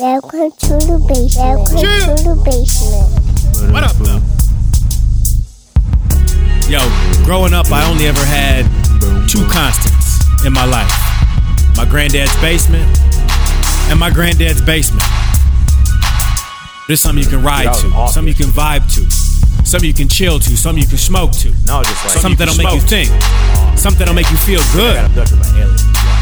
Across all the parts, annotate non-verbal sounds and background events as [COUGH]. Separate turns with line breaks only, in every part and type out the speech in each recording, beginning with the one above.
Welcome to the basement. Welcome to the basement.
What up, though? Yo, growing up, I only ever had two constants in my life my granddad's basement and my granddad's basement. There's something you can ride to,
obvious.
something you can vibe to, something you can chill to, something you can smoke to,
No, just like
something that'll make you think, something that'll make you feel
I
good.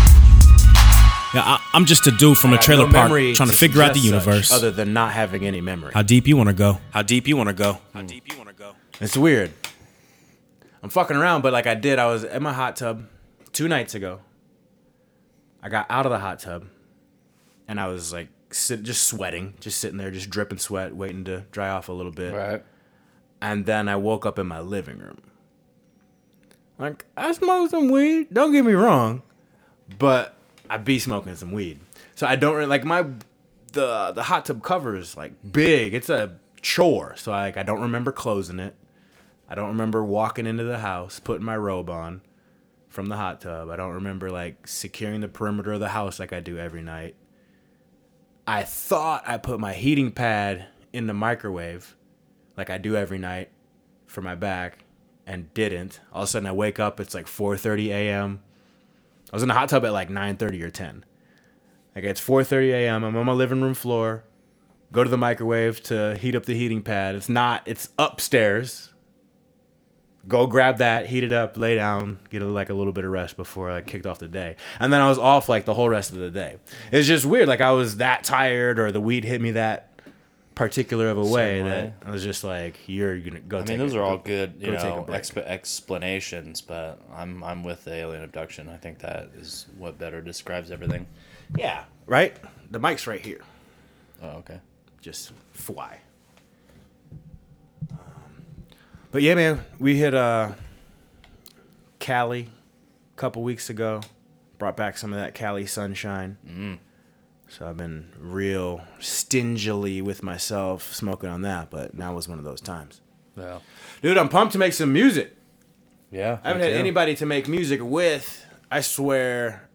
Yeah, I, I'm just a dude from a uh,
I got
trailer
no
park trying to figure out the universe.
other than not having any memory.
How deep you want to go? How deep you want to go? How deep you want to go?
It's weird. I'm fucking around, but like I did, I was in my hot tub two nights ago. I got out of the hot tub, and I was like sit, just sweating, just sitting there, just dripping sweat, waiting to dry off a little bit.
Right.
And then I woke up in my living room. Like I smoked some weed. Don't get me wrong, but I be smoking some weed. So I don't really like my the the hot tub cover is like big. It's a chore. So like I don't remember closing it. I don't remember walking into the house, putting my robe on from the hot tub. I don't remember like securing the perimeter of the house like I do every night. I thought I put my heating pad in the microwave like I do every night for my back and didn't. All of a sudden I wake up, it's like 4:30 a.m. I was in the hot tub at like 9:30 or 10. Like it's 4:30 a.m. I'm on my living room floor. Go to the microwave to heat up the heating pad. It's not. It's upstairs. Go grab that, heat it up, lay down, get a, like a little bit of rest before I kicked off the day. And then I was off like the whole rest of the day. It's just weird. Like I was that tired, or the weed hit me that particular of a way,
Same
that. I was just like, "You're gonna go."
I mean, those
a-
are all
go-
good, you know, exp- explanations, but I'm I'm with the alien abduction. I think that is what better describes everything.
Yeah, right. The mic's right here.
Oh, okay.
just fly. Um, but yeah, man, we hit uh, Cali a couple weeks ago. Brought back some of that Cali sunshine. Mm. So I've been real stingily with myself smoking on that, but now was one of those times.
Well,
Dude, I'm pumped to make some music.
yeah.
I haven't had anybody to make music with. I swear,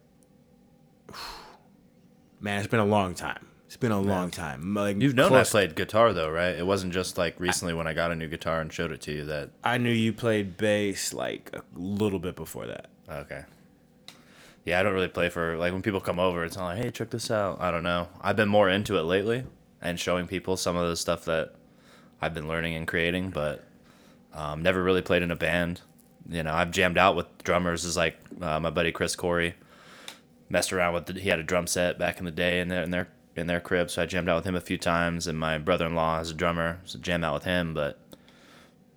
man, it's been a long time. It's been a long time. Like
You've known I played guitar though, right? It wasn't just like recently when I got a new guitar and showed it to you that.
I knew you played bass like a little bit before that.
Okay. Yeah, I don't really play for like when people come over. It's not like, hey, check this out. I don't know. I've been more into it lately and showing people some of the stuff that I've been learning and creating, but um, never really played in a band. You know, I've jammed out with drummers. Is like uh, my buddy Chris Corey messed around with. The, he had a drum set back in the day in their in their in their crib, so I jammed out with him a few times. And my brother-in-law is a drummer, so jam out with him. But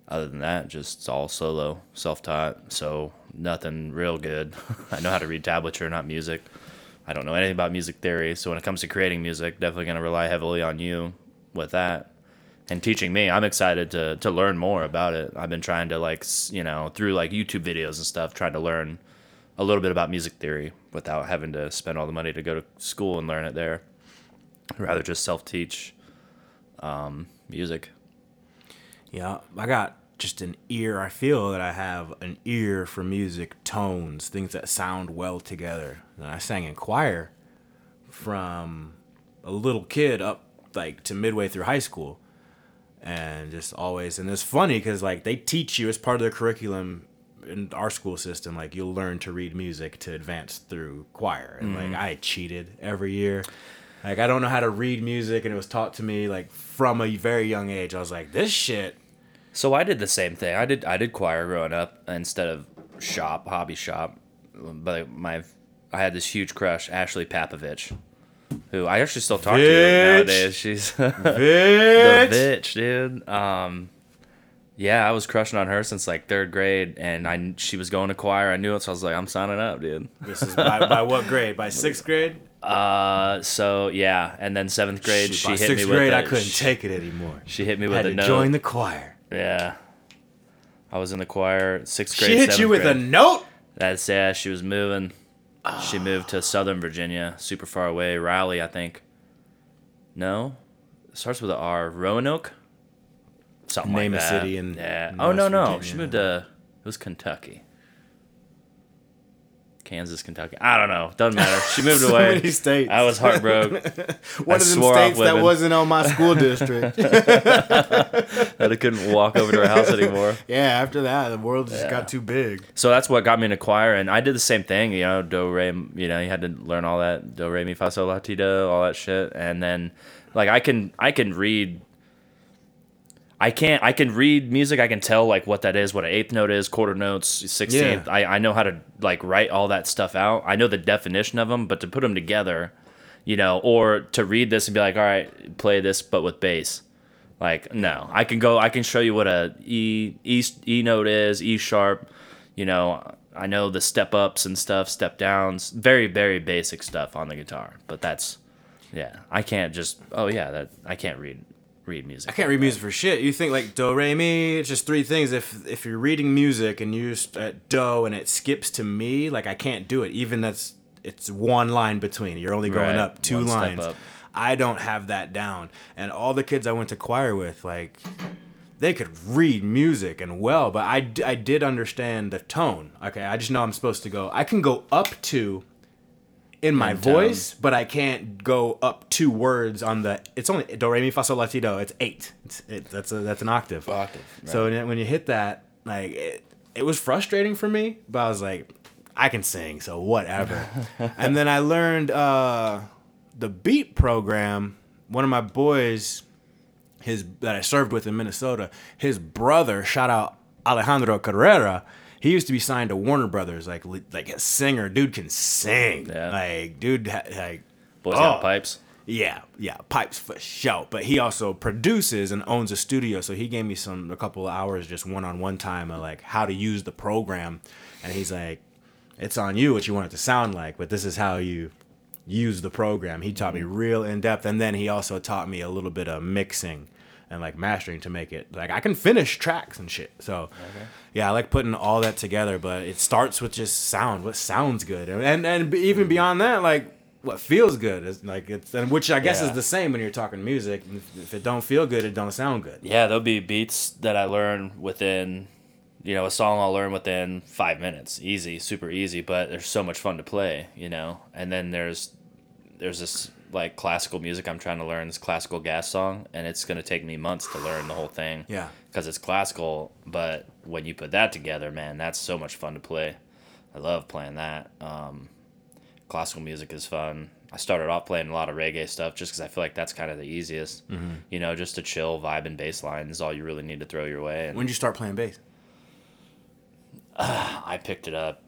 other than that, just all solo, self-taught. So nothing real good. [LAUGHS] I know how to read tablature, not music. I don't know anything about music theory. So when it comes to creating music, definitely gonna rely heavily on you with that and teaching me. I'm excited to to learn more about it. I've been trying to like you know through like YouTube videos and stuff, trying to learn a little bit about music theory without having to spend all the money to go to school and learn it there. I'd rather just self teach um, music.
Yeah, I got just an ear. I feel that I have an ear for music, tones, things that sound well together. And I sang in choir from a little kid up like to midway through high school. And just always, and it's funny because like they teach you as part of the curriculum in our school system, like you'll learn to read music to advance through choir. And like mm-hmm. I cheated every year. Like I don't know how to read music, and it was taught to me like from a very young age. I was like, this shit
So I did the same thing. I did I did choir growing up instead of shop, hobby shop. But my I had this huge crush, Ashley Papovich, who I actually still talk to
Bitch.
nowadays. She's [LAUGHS] the
Bitch.
bitch, dude. Um, yeah, I was crushing on her since like third grade, and I she was going to choir. I knew it, so I was like, I'm signing up, dude.
This is by, by what grade? By sixth grade?
Uh, so yeah, and then seventh grade,
Shoot,
she hit me with Sixth
grade,
a-
I couldn't
she-
take it anymore.
She hit me
I
with
had
a
to
note.
join the choir.
Yeah. I was in the choir, sixth grade.
She hit you with a
grade.
note.
That's yeah. She was moving. She moved to Southern Virginia, super far away. Raleigh, I think. No, it starts with an R. Roanoke. Something
Name
like
a
that.
city in-
yeah.
in
oh no no,
Virginia.
she moved to. It was Kentucky. Kansas, Kentucky. I don't know. Doesn't matter. She moved [LAUGHS]
So
away.
many states.
I was heartbroken. [LAUGHS]
One
I
of them states that wasn't on my school [LAUGHS] district.
that I couldn't walk over to her house anymore.
yeah, after that, the world just
Yeah.
got too big.
So that's what got me into choir, and I did the same thing. You know, do re. You know, you had to learn all that do re mi fa sol la ti do, all that shit, and then like I can I can read. I can't. I can read music. I can tell like what that is, what an eighth note is, quarter notes, sixteenth.
Yeah.
I I know how to like write all that stuff out. I know the definition of them, but to put them together, you know, or to read this and be like, all right, play this, but with bass. Like no, I can go. I can show you what a E E E note is, E sharp. You know, I know the step ups and stuff, step downs. Very very basic stuff on the guitar. But that's yeah. I can't just. Oh yeah, that I can't read read music.
I can't read music for shit. You think like do re mi? It's just three things. If if you're reading music and you just at uh, do and it skips to me, like I can't do it. Even that's it's one line between. You're only going
Right.
up two
One
lines.
up.
I don't have that down. And all the kids I went to choir with, like they could read music and well, but I, d- I did understand the tone. Okay, I just know I'm supposed to go. I can go up to in my
In tone.
voice, but I can't go up two words on the. It's only do re mi fa sol la ti do. It's eight. It's, it, that's a that's an octave.
Octave,
So when you- when you hit that, like it, it was frustrating for me, but I was like, I can sing, so whatever. [LAUGHS] and then I learned uh, the beat program. One of my boys, his that I served with in Minnesota, his brother, shout out Alejandro Carrera. He used to be signed to Warner Brothers, like like a singer. Dude can sing.
Yeah.
Like dude, like
Boys
Oh.
got pipes.
yeah, yeah, pipes for show. But he also produces and owns a studio, so he gave me some a couple of hours just one on one time of like how to use the program, and he's like, "It's on you what you want it to sound like, but this is how you use the program." He taught me real in depth, and then he also taught me a little bit of mixing and like mastering to make it like I can finish tracks and shit. So yeah, I like putting all that together, but it starts with just sound. What sounds good, and and even mm. beyond that, like what feels good is like it's and which I guess
Yeah.
is the same when you're talking music. If, it don't feel good, it don't sound good.
Yeah, there'll be beats that I learn within, you know, a song I'll learn within five minutes, easy, super easy. But they're so much fun to play, you know. And then there's there's this like classical music I'm trying to learn, this classical gas song, and it's gonna take me months to learn the whole thing.
Yeah.
because it's classical. But when you put that together, man, that's so much fun to play. I love playing that. Um, classical music is fun. I started off playing a lot of reggae stuff just because I feel like that's kind of the easiest. You know, just to chill, vibe, and bass line is all you really need to throw your way. And
When did you start playing bass? [SIGHS]
I picked it up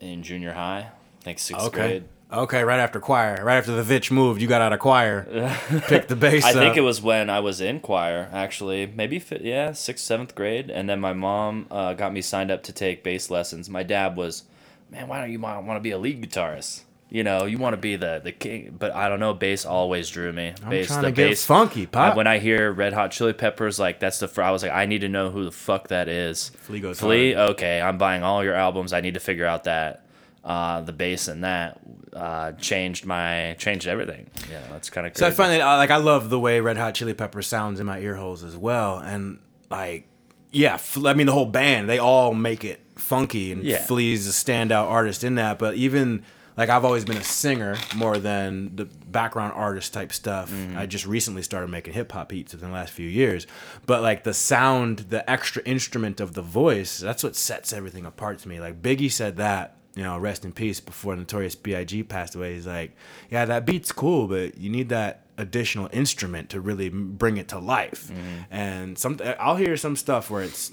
in junior high, I think sixth grade.
Okay, right after choir, right after the Vitch moved, you got out of choir, [LAUGHS] picked the bass.
I think it was when I was in choir, actually, maybe yeah, sixth, seventh grade, and then my mom uh, got me signed up to take bass lessons. My dad was, man, why don't you want to be a lead guitarist? You know, you want to be the the king, but I don't know. Bass always drew me.
I'm
bass,
trying
the
to get
bass,
funky, pop.
When I hear Red Hot Chili Peppers, like that's the fr- I was like, I need to know who the fuck that is.
Flea goes
Flea, okay, I'm buying all your albums. I need to figure out that. Uh, the bass and that uh, changed my changed everything. Yeah, that's kind of cool.
So I find that uh, like I love the way Red Hot Chili Peppers sounds in my ear holes as well, and like yeah, F- I mean the whole band they all make it funky, and
Yeah.
Flea's a standout artist in that. But even like I've always been a singer more than the background artist type stuff. I just recently started making hip hop beats within the last few years, but like the sound, the extra instrument of the voice, that's what sets everything apart to me. Like Biggie said that you know, rest in peace before Notorious B.I.G. passed away. He's like, yeah, that beat's cool, but you need that additional instrument to really bring it to life. Mm-hmm. And some, I'll hear some stuff where it's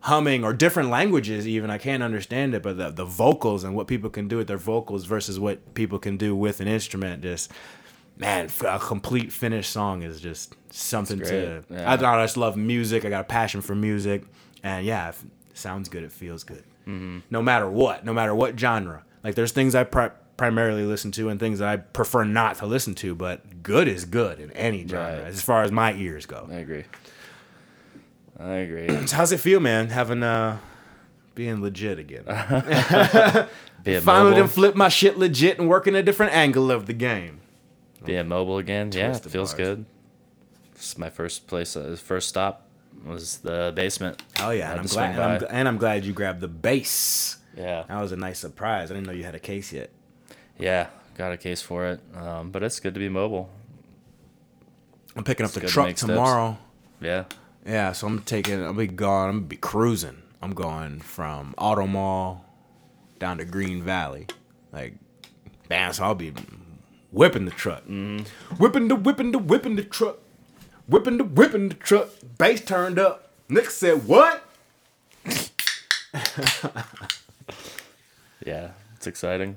humming or different languages even i can't understand it but the, the vocals and what people can do with their vocals versus what people can do with an instrument just man a complete finished song is just something to
great.
I,
Yeah.
I just love music i got a passion for music and yeah sounds good it feels good
Mm-hmm.
no matter what no matter what genre like there's things i pri- primarily listen to and things that i prefer not to listen to but good is good in any genre
Right.
as far as my ears go
I agree. I agree. [CLEARS THROAT]
so how's it feel man having uh being legit again [LAUGHS] [LAUGHS]
Being
Finally,
mobile,
done flip my shit legit and working a different angle of the game.
being mobile again. Yeah, it feels
bars.
good. Is my first place. Uh, first stop was the basement.
Oh yeah, and I'm glad, and I'm, and I'm glad you grabbed the bass
Yeah.
That was a nice surprise. I didn't know you had a case yet.
Yeah, got a case for it. Um, but it's good to be mobile.
I'm picking up the
good to
truck
steps.
tomorrow.
Yeah.
Yeah, so I'm taking. I'll be gone. I'm gonna be cruising. I'm going from Auto Mall down to Green Valley, like, bam. So I'll be whipping the truck, whipping the whipping the whipping the truck, whipping the whipping the truck. Bass turned up. Nick said, "What?" [LAUGHS]
Yeah. It's exciting.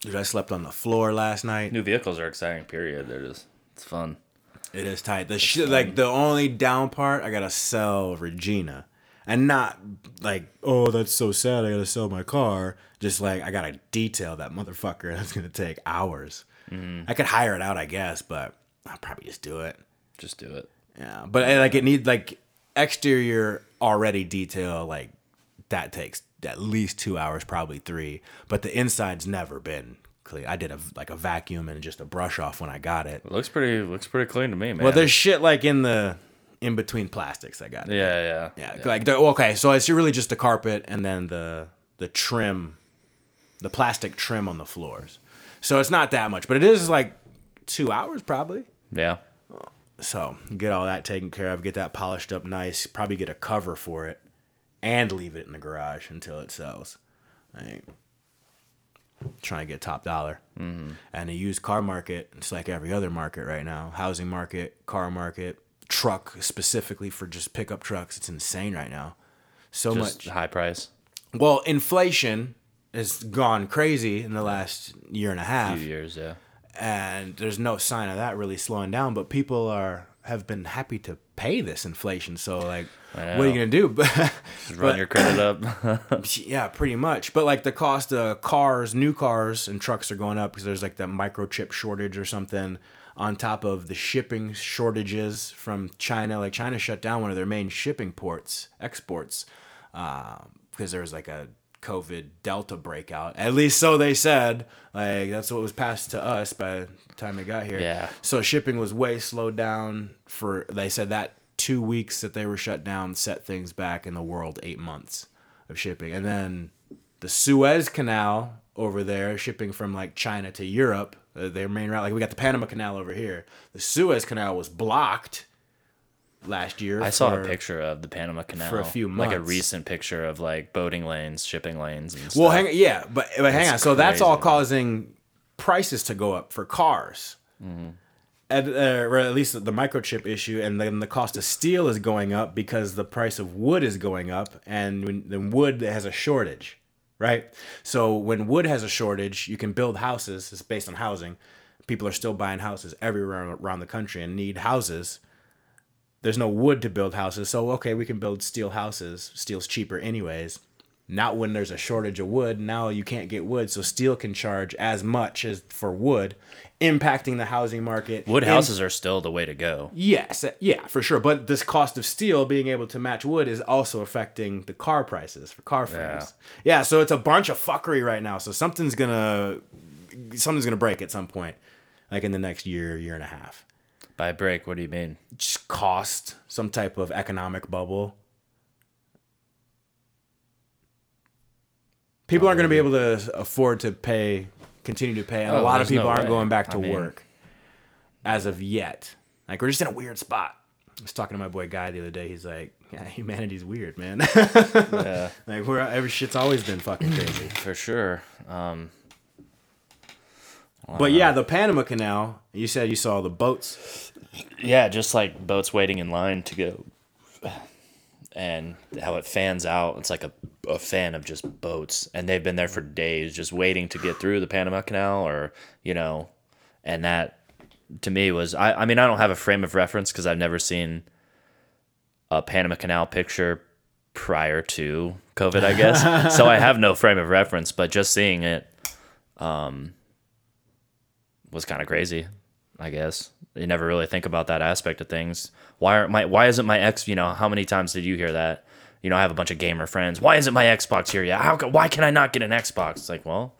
Dude, I slept on the floor last night.
New vehicles are exciting, period. They're just, it's fun.
It is tight. The shit, like the only down part, I gotta sell Regina, and not like, oh, that's so sad. I gotta sell my car. Just like I gotta detail that motherfucker. [LAUGHS] That's gonna take hours. Mm-hmm. I could hire it out, I guess, but I'll probably just do it.
Just do it.
Yeah, but like it needs like exterior already detail. Like that takes at least two hours, probably three. But the inside's never been clean. I did a like a vacuum and just a brush off when I got it.
It looks pretty looks pretty clean to me, man.
Well, there's shit like in the in between plastics. I got it.
yeah, yeah,
Yeah, like the, okay, so it's really just the carpet and then the the trim, the plastic trim on the floors. So it's not that much, but it is like two hours probably.
yeah.
So get all that taken care of, get that polished up nice, probably get a cover for it, and leave it in the garage until it sells. Like, trying to get top dollar. Mm-hmm. And the used car market, it's like every other market right now housing market, car market, truck specifically for just pickup trucks. It's insane right now. So
Just
much.
high price.
Well, inflation has gone crazy in the last year and a half
Few years, yeah.
And there's no sign of that really slowing down. But people are have been happy to pay this inflation. So like, what are you gonna do? [LAUGHS] But
Just run your credit up. [LAUGHS] [LAUGHS]
yeah, pretty much. But like the cost of cars, new cars and trucks are going up because there's like the microchip shortage or something. On top of the shipping shortages from China, like China shut down one of their main shipping ports, exports, uh, because there was like a COVID Delta breakout. At least so they said. Like that's what was passed to us by the time it got here.
Yeah.
So shipping was way slowed down for. They said that two weeks that they were shut down set things back in the world eight months of shipping, and then the Suez Canal over there shipping from like China to Europe, uh, their main route. Like we got the Panama Canal over here. The Suez Canal was blocked last year.
I saw
for-
a picture of the Panama Canal
for a few months,
like a recent picture of like boating lanes, shipping lanes, and stuff.
Well, hang yeah, but, but hang on.
That's
So that's all causing prices to go up for cars.
Mm-hmm.
At, uh, or at least the microchip issue, and then the cost of steel is going up because the price of wood is going up, and when then wood has a shortage, right? So when wood has a shortage, you can build houses. It's based on housing. People are still buying houses everywhere around the country and need houses there's no wood to build houses. So okay, we can build steel houses. Steel's cheaper anyways. Not when there's a shortage of wood. Now you can't get wood, so steel can charge as much as for wood, impacting the housing market.
wood
And-
houses are still the way to go.
Yes, uh, yeah, for sure. But this cost of steel being able to match wood is also affecting the car prices for car frames. Yeah, so it's a bunch of fuckery right now. So something's gonna something's gonna break at some point, like in the next year, year and a half.
By break, what do you mean?
just cost, some type of economic bubble. People aren't going to be able to afford to pay, continue to pay, and a
Oh,
lot of
there's
people
no
aren't
way.
going back
I
to
mean-
work as of yet. Like we're just in a weird spot. I was talking to my boy Guy the other day. He's like, "Yeah, humanity's weird, man. [LAUGHS]
Yeah,
like we're every shit's always been fucking crazy."
for sure. Um,
But yeah, the Panama Canal. You said you saw the boats.
yeah, just like boats waiting in line to go, and how it fans out. It's like a, a fan of just boats, and they've been there for days, just waiting to get through the Panama Canal, or you know, and that to me was I. I mean, I don't have a frame of reference because I've never seen a Panama Canal picture prior to COVID, I guess. [LAUGHS] so I have no frame of reference, but just seeing it um, was kind of crazy, I guess. You never really think about that aspect of things. Why aren't my why isn't my ex, you know, how many times did you hear that? You know, I have a bunch of gamer friends. Why isn't my Xbox here yet? How why can I not get an Xbox? It's like, well,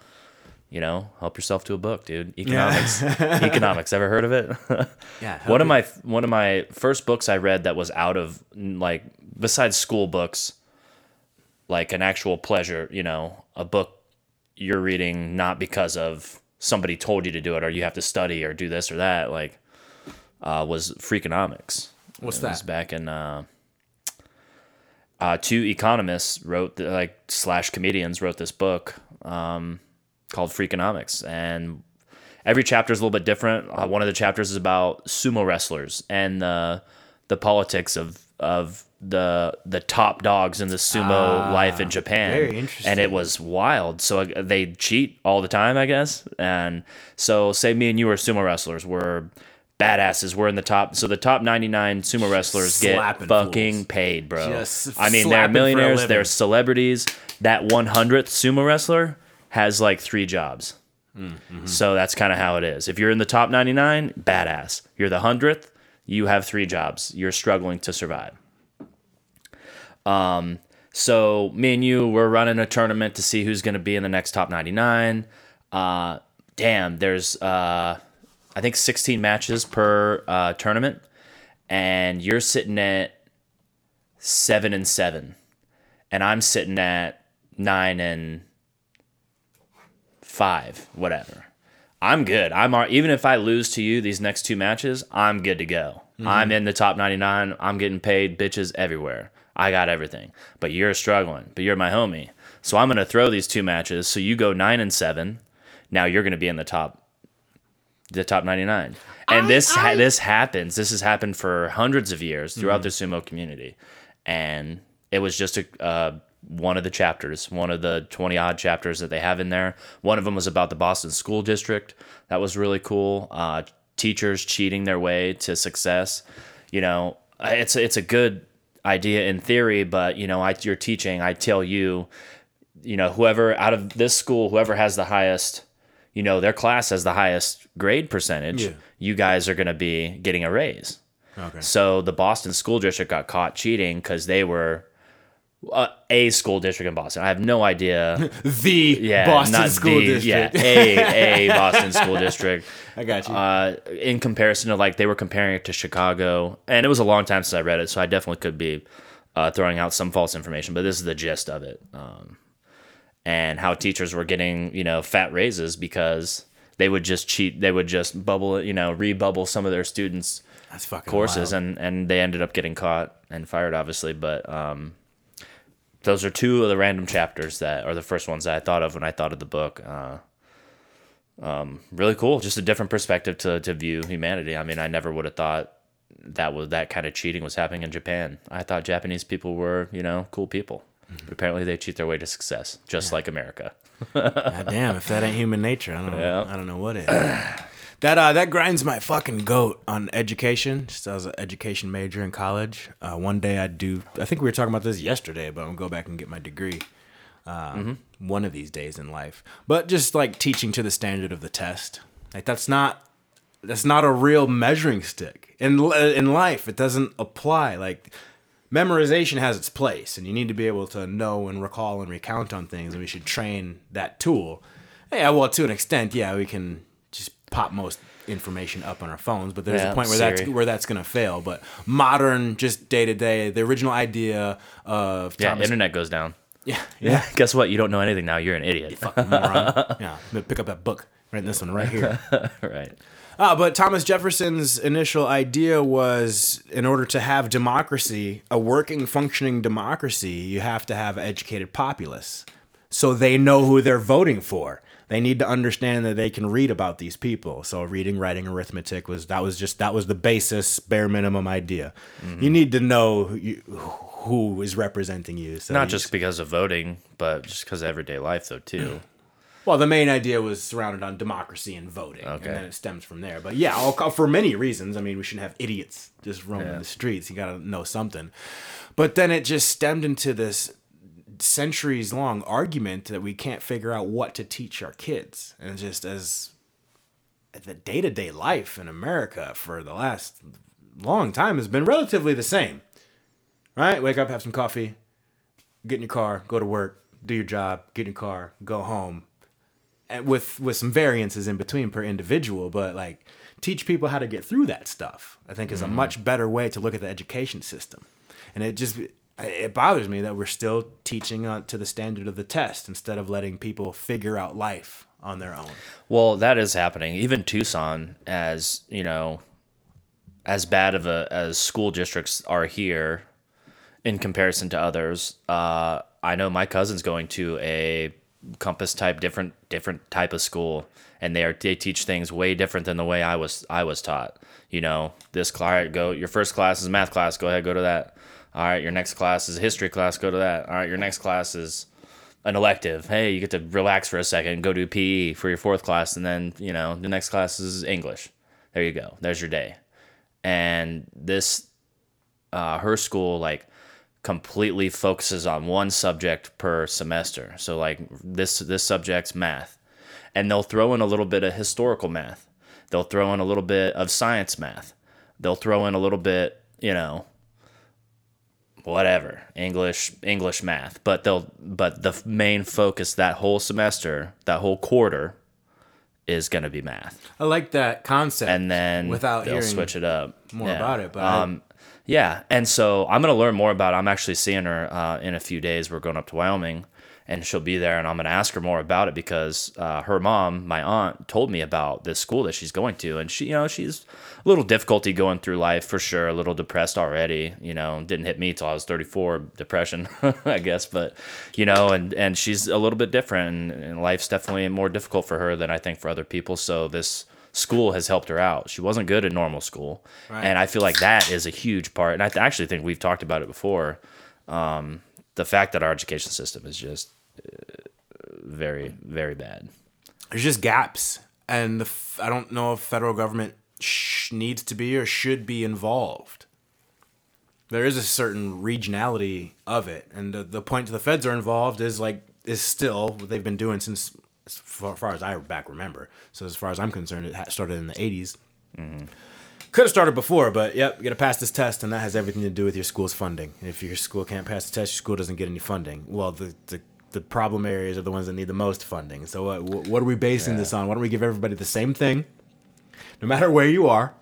you know, help yourself to a book, dude. Economics. [LAUGHS] Economics. Ever heard of it?
Yeah. [LAUGHS]
one of my one of my first books I read that was out of like besides school books, like an actual pleasure, you know, a book you're reading not because of somebody told you to do it or you have to study or do this or that, like uh, was Freakonomics.
What's
It was
that?
back in uh, uh, two economists wrote the, like slash comedians wrote this book um, called Freakonomics, and every chapter is a little bit different. Uh, one of the chapters is about sumo wrestlers and the the politics of of the the top dogs in the sumo life in Japan.
Ah, very
And it was wild. So they cheat all the time, I guess. And so, say me and you are sumo wrestlers. We're badasses. We're in the top. So the top 99 sumo wrestlers get fucking
fools.
paid, bro.
Just
I mean, they're
slapping for a
millionaires. They're celebrities. That 100th sumo wrestler has like three jobs.
Mm-hmm.
So that's kind of how it is. If you're in the top 99, badass. You're the 100th, you have three jobs. You're struggling to survive. Um, so me and you, we're running a tournament to see who's going to be in the next top 99. Uh, damn, there's, uh, I think 16 matches per uh, tournament, and you're sitting at seven and seven, and I'm sitting at nine and five, whatever. I'm good. I'm even if I lose to you these next two matches, I'm good to go. I'm in the top 99. I'm getting paid bitches everywhere. I got everything. But you're struggling. But you're my homie. So I'm going to throw these two matches so you go 9 and 7. Now you're going to be in the top the top 99. And this ha- this happens. This has happened for hundreds of years throughout the sumo community. And it was just a uh, one of the chapters, one of the 20 odd chapters that they have in there. One of them was about the Boston School District. That was really cool. Uh, teachers cheating their way to success. You know, it's it's a good idea in theory, but you know, I, you're teaching. I tell you, you know, whoever out of this school, whoever has the highest, you know, their class has the highest grade percentage.
Yeah.
You guys are going to be getting a raise.
Okay.
So the Boston school district got caught cheating because they were uh, a school district in Boston. I have no idea. [LAUGHS]
The
Yeah,
Boston School
the-
District.
Yeah, a a [LAUGHS] Boston school district.
I got you.
Uh, in comparison to like they were comparing it to Chicago, and it was a long time since I read it, so I definitely could be uh, throwing out some false information. But this is the gist of it, um, and how teachers were getting you know fat raises because they would just cheat. They would just bubble, you know, rebubble some of their students'
That's fucking
courses,
wild.
and and they ended up getting caught and fired, obviously. But um, those are two of the random chapters that are the first ones that I thought of when I thought of the book. Uh, um, really cool, just a different perspective to to view humanity. I mean, I never would have thought that was that kind of cheating was happening in Japan. I thought Japanese people were, you know, cool people.
Mm-hmm.
But apparently, they cheat their way to success, just like America. [LAUGHS]
God damn, if that ain't human nature, I don't know.
Yeah.
I don't know what is. [CLEARS THROAT] that uh, that grinds my fucking goat on education. Just I was an education major in college, uh, one day I'd do. I think we were talking about this yesterday, but I'm gonna go back and get my degree. Um, One of these days in life, but just like teaching to the standard of the test, like that's not that's not a real measuring stick in in life. It doesn't apply. Like memorization has its place, and you need to be able to know and recall and recount on things, and we should train that tool. Yeah, well, to an extent, yeah, we can pop most information up on our phones, but there's
Yeah,
a point where that's where that's gonna fail. But modern, just day to day, the original idea of
Yeah,
Thomas,
internet goes down. [LAUGHS]
yeah, [LAUGHS] yeah,
Guess what? You don't know anything now. You're an idiot.
fucking moron. [LAUGHS] yeah, I'm gonna pick up that book, right this one right here.
right.
Ah, but Thomas Jefferson's initial idea was in order to have democracy, a working, functioning democracy, you have to have an educated populace. So they know who they're voting for. They need to understand that they can read about these people. So reading, writing, arithmetic was that was just that was the basis, bare minimum idea. You mm-hmm. need to know you, who is representing you. So
Not
you
just because of voting, but just because of everyday life, though, too. [CLEARS THROAT]
Well, the main idea was surrounded on democracy and voting,
Okay.
and then it stems from there. But yeah, all, for many reasons. I mean, we shouldn't have idiots just roaming
Yeah.
the streets. You got to know something. But then it just stemmed into this centuries long argument that we can't figure out what to teach our kids, and just as the day to day life in America for the last long time has been relatively the same. Right? Wake up, have some coffee, get in your car, go to work, do your job, get in your car, go home. And with with some variances in between per individual, but like teach people how to get through that stuff. I think is a mm. much better way to look at the education system. And it just it bothers me that we're still teaching uh, to the standard of the test instead of letting people figure out life on their own.
Well, that is happening. Even Tucson, as you know, as bad of a as school districts are here in comparison to others. Uh, I know my cousin's going to a compass type different different type of school, and they are they teach things way different than the way I was I was taught. You know, this class go your first class is math class. Go ahead, go to that. All right, your next class is a history class. Go to that. All right, your next class is an elective. Hey, you get to relax for a second, go do PE for your fourth class, and then you know the next class is English. There you go. There's your day. And this, uh, her school like completely focuses on one subject per semester. So like this this subject's math, and they'll throw in a little bit of historical math. They'll throw in a little bit of science math. They'll throw in a little bit, you know, whatever english english math but they'll but the main focus that whole semester that whole quarter is going to be math
I like that concept.
and then
without
they'll switch it up
more about it, but I-
um yeah and so i'm going to learn more about it. i'm actually seeing her uh, in a few days we're going up to wyoming and she'll be there and i'm going to ask her more about it because uh, her mom my aunt told me about this school that she's going to and she you know she's a little difficulty going through life for sure a little depressed already you know didn't hit me till i was 34 depression [LAUGHS] i guess but you know and and she's a little bit different and, and life's definitely more difficult for her than i think for other people so this school has helped her out she wasn't good at normal school
Right.
and i feel like that is a huge part and i th- actually think we've talked about it before um, the fact that our education system is just uh, very very bad
there's just gaps, and the f- I don't know if federal government sh- needs to be or should be involved. There is a certain regionality of it, and the, the point to the feds are involved is like is still what they've been doing since as far, far as I back remember. So as far as I'm concerned, it started in the 80s. Could have started before, but yep, you got to pass this test, and that has everything to do with your school's funding. And if your school can't pass the test, your school doesn't get any funding. Well, the the, the problem areas are the ones that need the most funding. So what what what are we basing this on? Why don't we give everybody the same thing, no matter where you are,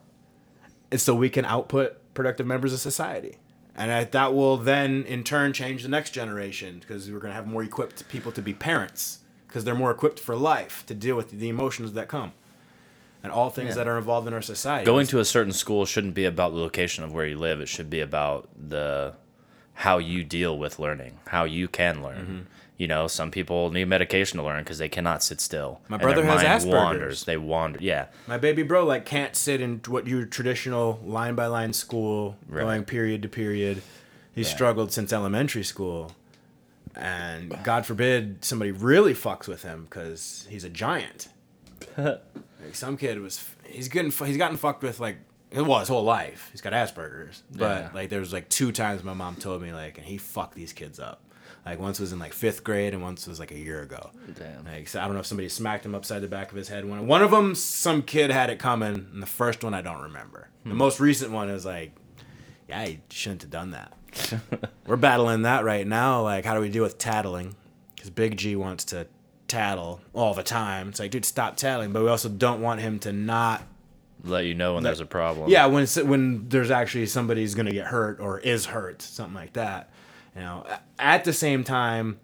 and so we can output productive members of society. And I, that will then, in turn, change the next generation because we're going to have more equipped people to be parents because they're more equipped for life to deal with the emotions that come and all things
Yeah.
that are involved in our society.
going to a certain school shouldn't be about the location of where you live it should be about the how you deal with learning how you can learn
Mm-hmm.
you know some people need medication to learn because they cannot sit still
My brother has Asperger's.
wanders they wander yeah
My baby bro like can't sit in what your traditional line by line school,
Right.
going period to period. He struggled since elementary school, and God forbid somebody really fucks with him because he's a giant. [LAUGHS] like some kid was, he's getting he's gotten fucked with like well his whole life. He's got Asperger's, but
Yeah.
like there was like two times my mom told me like, and he fucked these kids up. Like once was in like fifth grade, and once was like a year ago.
Damn.
Like so I don't know if somebody smacked him upside the back of his head. One one of them, some kid had it coming, and the first one I don't remember. The hmm. most recent one is like, yeah, he shouldn't have done that. [LAUGHS] We're battling that right now. Like, how do we deal with tattling? Because Big G wants to tattle all the time. It's like, dude, stop tattling. But we also don't want him to not.
let you know when there's a problem
Yeah, when when there's actually somebody's gonna get hurt or is hurt, something like that. You know, at the same time,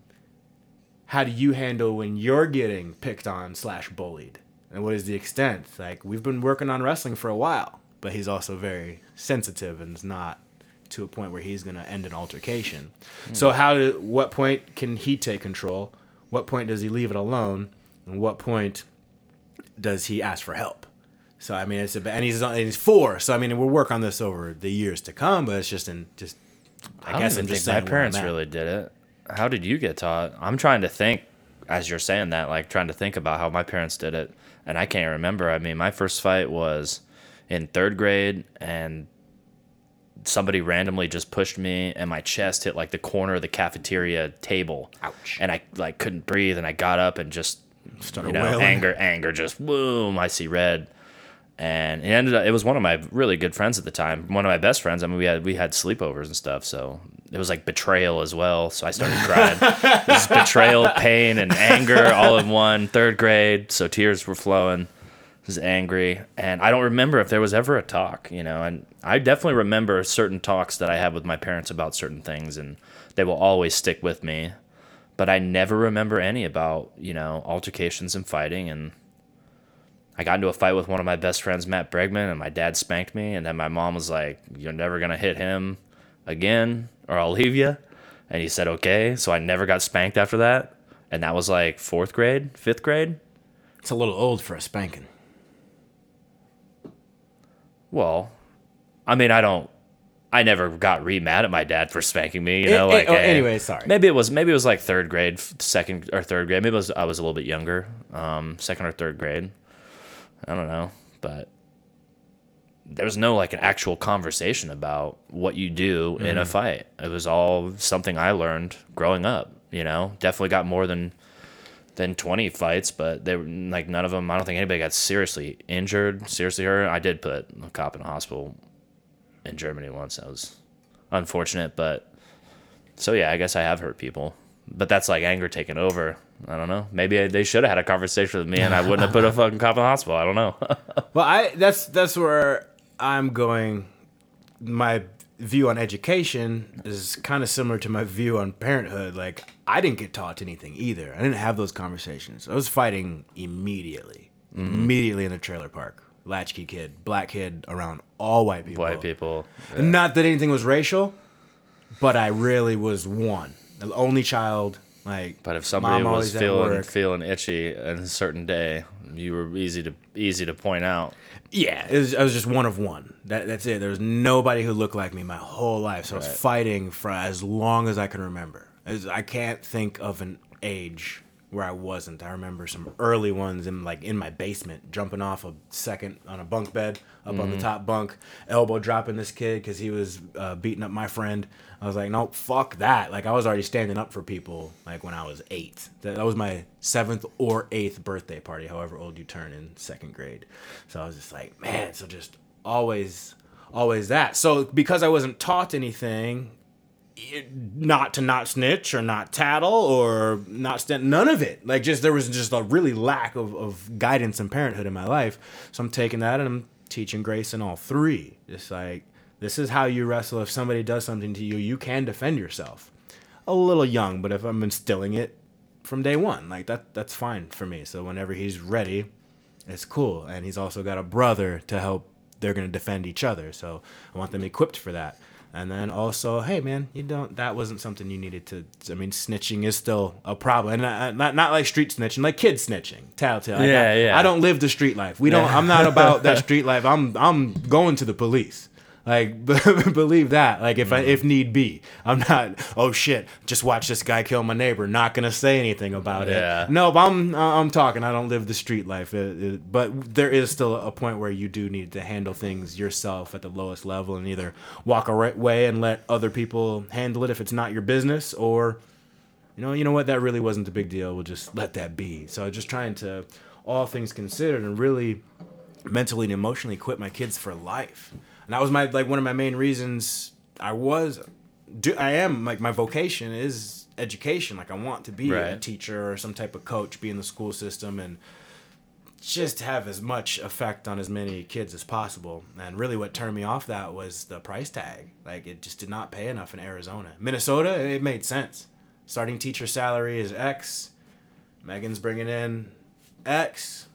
how do you handle when you're getting picked on slash bullied, and what is the extent? Like we've been working on wrestling for a while, but he's also very sensitive and is not to a point where he's gonna end an altercation. Hmm. So how do what point can he take control? What point does he leave it alone? And what point does he ask for help? So I mean, it's a, and he's and he's four. So I mean, we'll work on this over the years to come. But it's just in just. I,
I,
guess I'm just
think my parents really did it. How did you get taught? I'm trying to think as you're saying that, like trying to think about how my parents did it, and I can't remember. I mean, my first fight was in third grade, and somebody randomly just pushed me, and my chest hit like the corner of the cafeteria table.
Ouch.
And I like couldn't breathe, and I got up and just
Started
you know
wailing.
anger, anger, just boom. I see red and it ended up it was one of my really good friends at the time one of my best friends i mean we had we had sleepovers and stuff so it was like betrayal as well so i started crying it was [LAUGHS] betrayal pain and anger all in one third grade so tears were flowing was angry, and I don't remember if there was ever a talk, you know. And I definitely remember certain talks that I had with my parents about certain things, and they will always stick with me. But I never remember any about you know altercations and fighting. And I got into a fight with one of my best friends, Matt Bregman, and my dad spanked me, and then my mom was like, "You're never gonna hit him again, or I'll leave you." And he said, "Okay." So I never got spanked after that, and that was like fourth grade, fifth grade.
It's a little old for a spanking.
Well, I mean, I don't. I never got re mad at my dad for spanking me. You
Eh,
know,
eh,
like
oh,
eh,
anyway, sorry.
Maybe it was maybe it was like third grade, second or third grade. Maybe it was I was a little bit younger, um, second or third grade. I don't know, but there was no like an actual conversation about what you do in a
Mm-hmm.
fight. It was all something I learned growing up. You know, definitely got more than than 20 fights, but they were like none of them. I don't think anybody got seriously injured, seriously hurt. I did put a cop in a hospital in Germany once. That was unfortunate, but so yeah, I guess I have hurt people. But that's like anger taking over. I don't know. Maybe I, they should have had a conversation with me, and I wouldn't have put a [LAUGHS] fucking cop in the hospital. I don't know. [LAUGHS]
Well, I that's that's where I'm going. My view on education is kind of similar to my view on parenthood. Like I didn't get taught anything either. I didn't have those conversations. I was fighting immediately, mm-hmm. immediately in the trailer park. Latchkey kid, black kid around all white people.
White people.
Not that anything was racial, but I really was one, the only child. Like,
But if somebody was feeling feeling itchy on a certain day, you were easy to easy to point out.
Yeah, it was, I was just one of one. That, that's it. There was nobody who looked like me my whole life. So I was fighting for as long as I can remember. As I can't think of an age where I wasn't. I remember some early ones in like in my basement, jumping off a second on a bunk bed up on the top bunk, elbow dropping this kid because he was uh, beating up my friend. I was like, no, fuck that. Like I was already standing up for people like when I was eight. That, that was my seventh or eighth birthday party, however old you turn in second grade. So I was just like, man, so just always, always that. So because I wasn't taught anything, not to not snitch or not tattle or not none of it. Like just there was just a really lack of, of guidance and parenthood in my life. So i'm taking that and i'm teaching grace in all three. Just like this is how you wrestle. If somebody does something to you you can defend yourself. A little young but if i'm instilling it from day one like that that's fine for me. So whenever he's ready it's cool. And he's also got a brother to help they're going to defend each other. So i want them equipped for that and then also hey man you don't that wasn't something you needed to i mean snitching is still a problem and uh, not, not like street snitching like kid snitching telltale. Like,
Yeah,
I,
yeah.
i don't live the street life we don't i'm not about that [LAUGHS] street life i'm i'm going to the police like [LAUGHS] believe that like if I,
Mm-hmm.
if need be i'm not oh shit just watch this guy kill my neighbor not gonna say anything about
Yeah.
it no but i'm i'm talking i don't live the street life It- it- but there is still a point where you do need to handle things yourself at the lowest level and either walk away and let other people handle it if it's not your business or you know, you know what? That really wasn't a big deal. We'll just let that be. So just trying to, all things considered, and really mentally and emotionally equip my kids for life. And that was my like one of my main reasons I was, do I am like my vocation is education. Like I want to be a teacher or some type of coach, be in the school system, and just have as much effect on as many kids as possible. And really, what turned me off that was the price tag. Like it just did not pay enough in Arizona. Minnesota, it made sense. Starting teacher salary is X. Megan's bringing in X.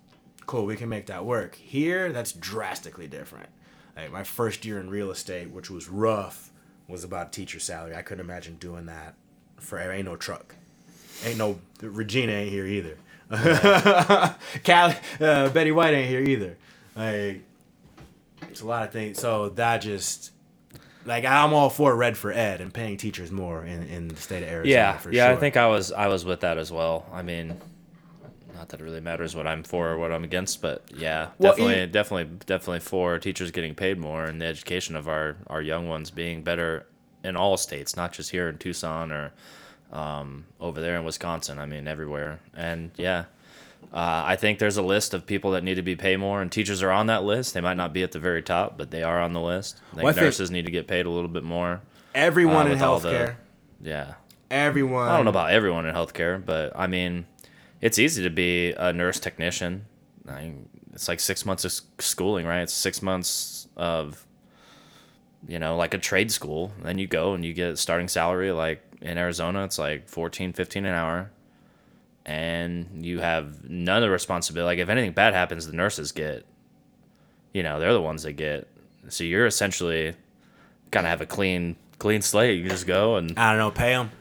Cool, we can make that work. Here, that's drastically different. Like my first year in real estate, which was rough, was about teacher salary. I couldn't imagine doing that for ain't no truck. Ain't no Regina ain't here either. [LAUGHS] Callie, uh, Betty White ain't here either. Like it's a lot of things. So that just like I'm all for red for ed and paying teachers more in, in the state of Arizona.
Yeah, yeah,
sure.
I think I was I was with that as well. I mean, not that it really matters what I'm for or what I'm against, but yeah,
Well,
definitely, definitely, definitely for teachers getting paid more and the education of our our young ones being better in all states, not just here in Tucson or um, over there in Wisconsin. I mean, everywhere. And yeah. Uh, I think there's a list of people that need to be paid more, and teachers are on that list. They might not be at the very top, but they are on the list. I think
Well, I think-
nurses need to get paid a little bit more.
everyone
uh,
in
all the-
healthcare.
Yeah,
Everyone.
I don't know about everyone in healthcare, but I mean, it's easy to be a nurse technician. I, it's like six months of schooling, right? It's six months of, you know, like a trade school. Then you go and you get a starting salary. Like in Arizona, it's like 14, 15 an hour. And you have none of the responsibility. Like if anything bad happens, the nurses get, you know, they're the ones that get. So you're essentially kind of have a clean, clean slate. You just go and
I don't know. Pay them.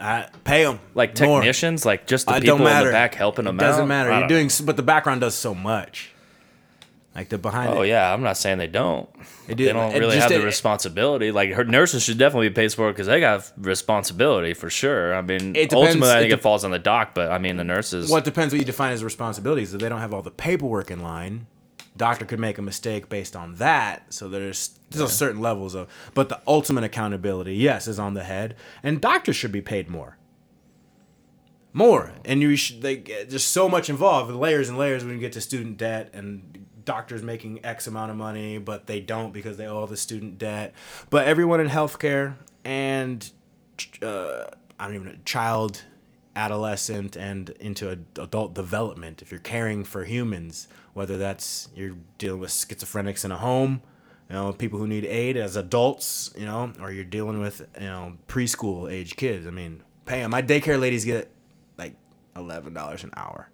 I pay them
like technicians, like just the people
don't
in the back helping
it
them out.
doesn't matter.
I
You're doing, s- but the background does so much. Like the behind.
Oh
it,
yeah, I'm not saying they don't.
They
They,
do.
don't
It
really have the
it-
responsibility. Like her nurses should definitely be paid for it because they got responsibility for sure. I mean,
It depends-
ultimately, I
it
think it, falls on the doc, but I mean, the nurses.
Well, it depends what you define as responsibilities. If they don't have all the paperwork in line, doctor could make a mistake based on that. So there's still certain levels of, but the ultimate accountability, yes, is on the head, and doctors should be paid more. More, and you should. They there's so much involved, layers and layers when you get to student debt and doctors making X amount of money, but they don't because they owe all the student debt. But everyone in healthcare and uh, I don't even know, child, adolescent, and into adult development. If you're caring for humans, whether that's you're dealing with schizophrenics in a home, you know, people who need aid as adults, you know, or you're dealing with you know preschool age kids. I mean, pay 'em. My daycare ladies get like eleven dollars an hour.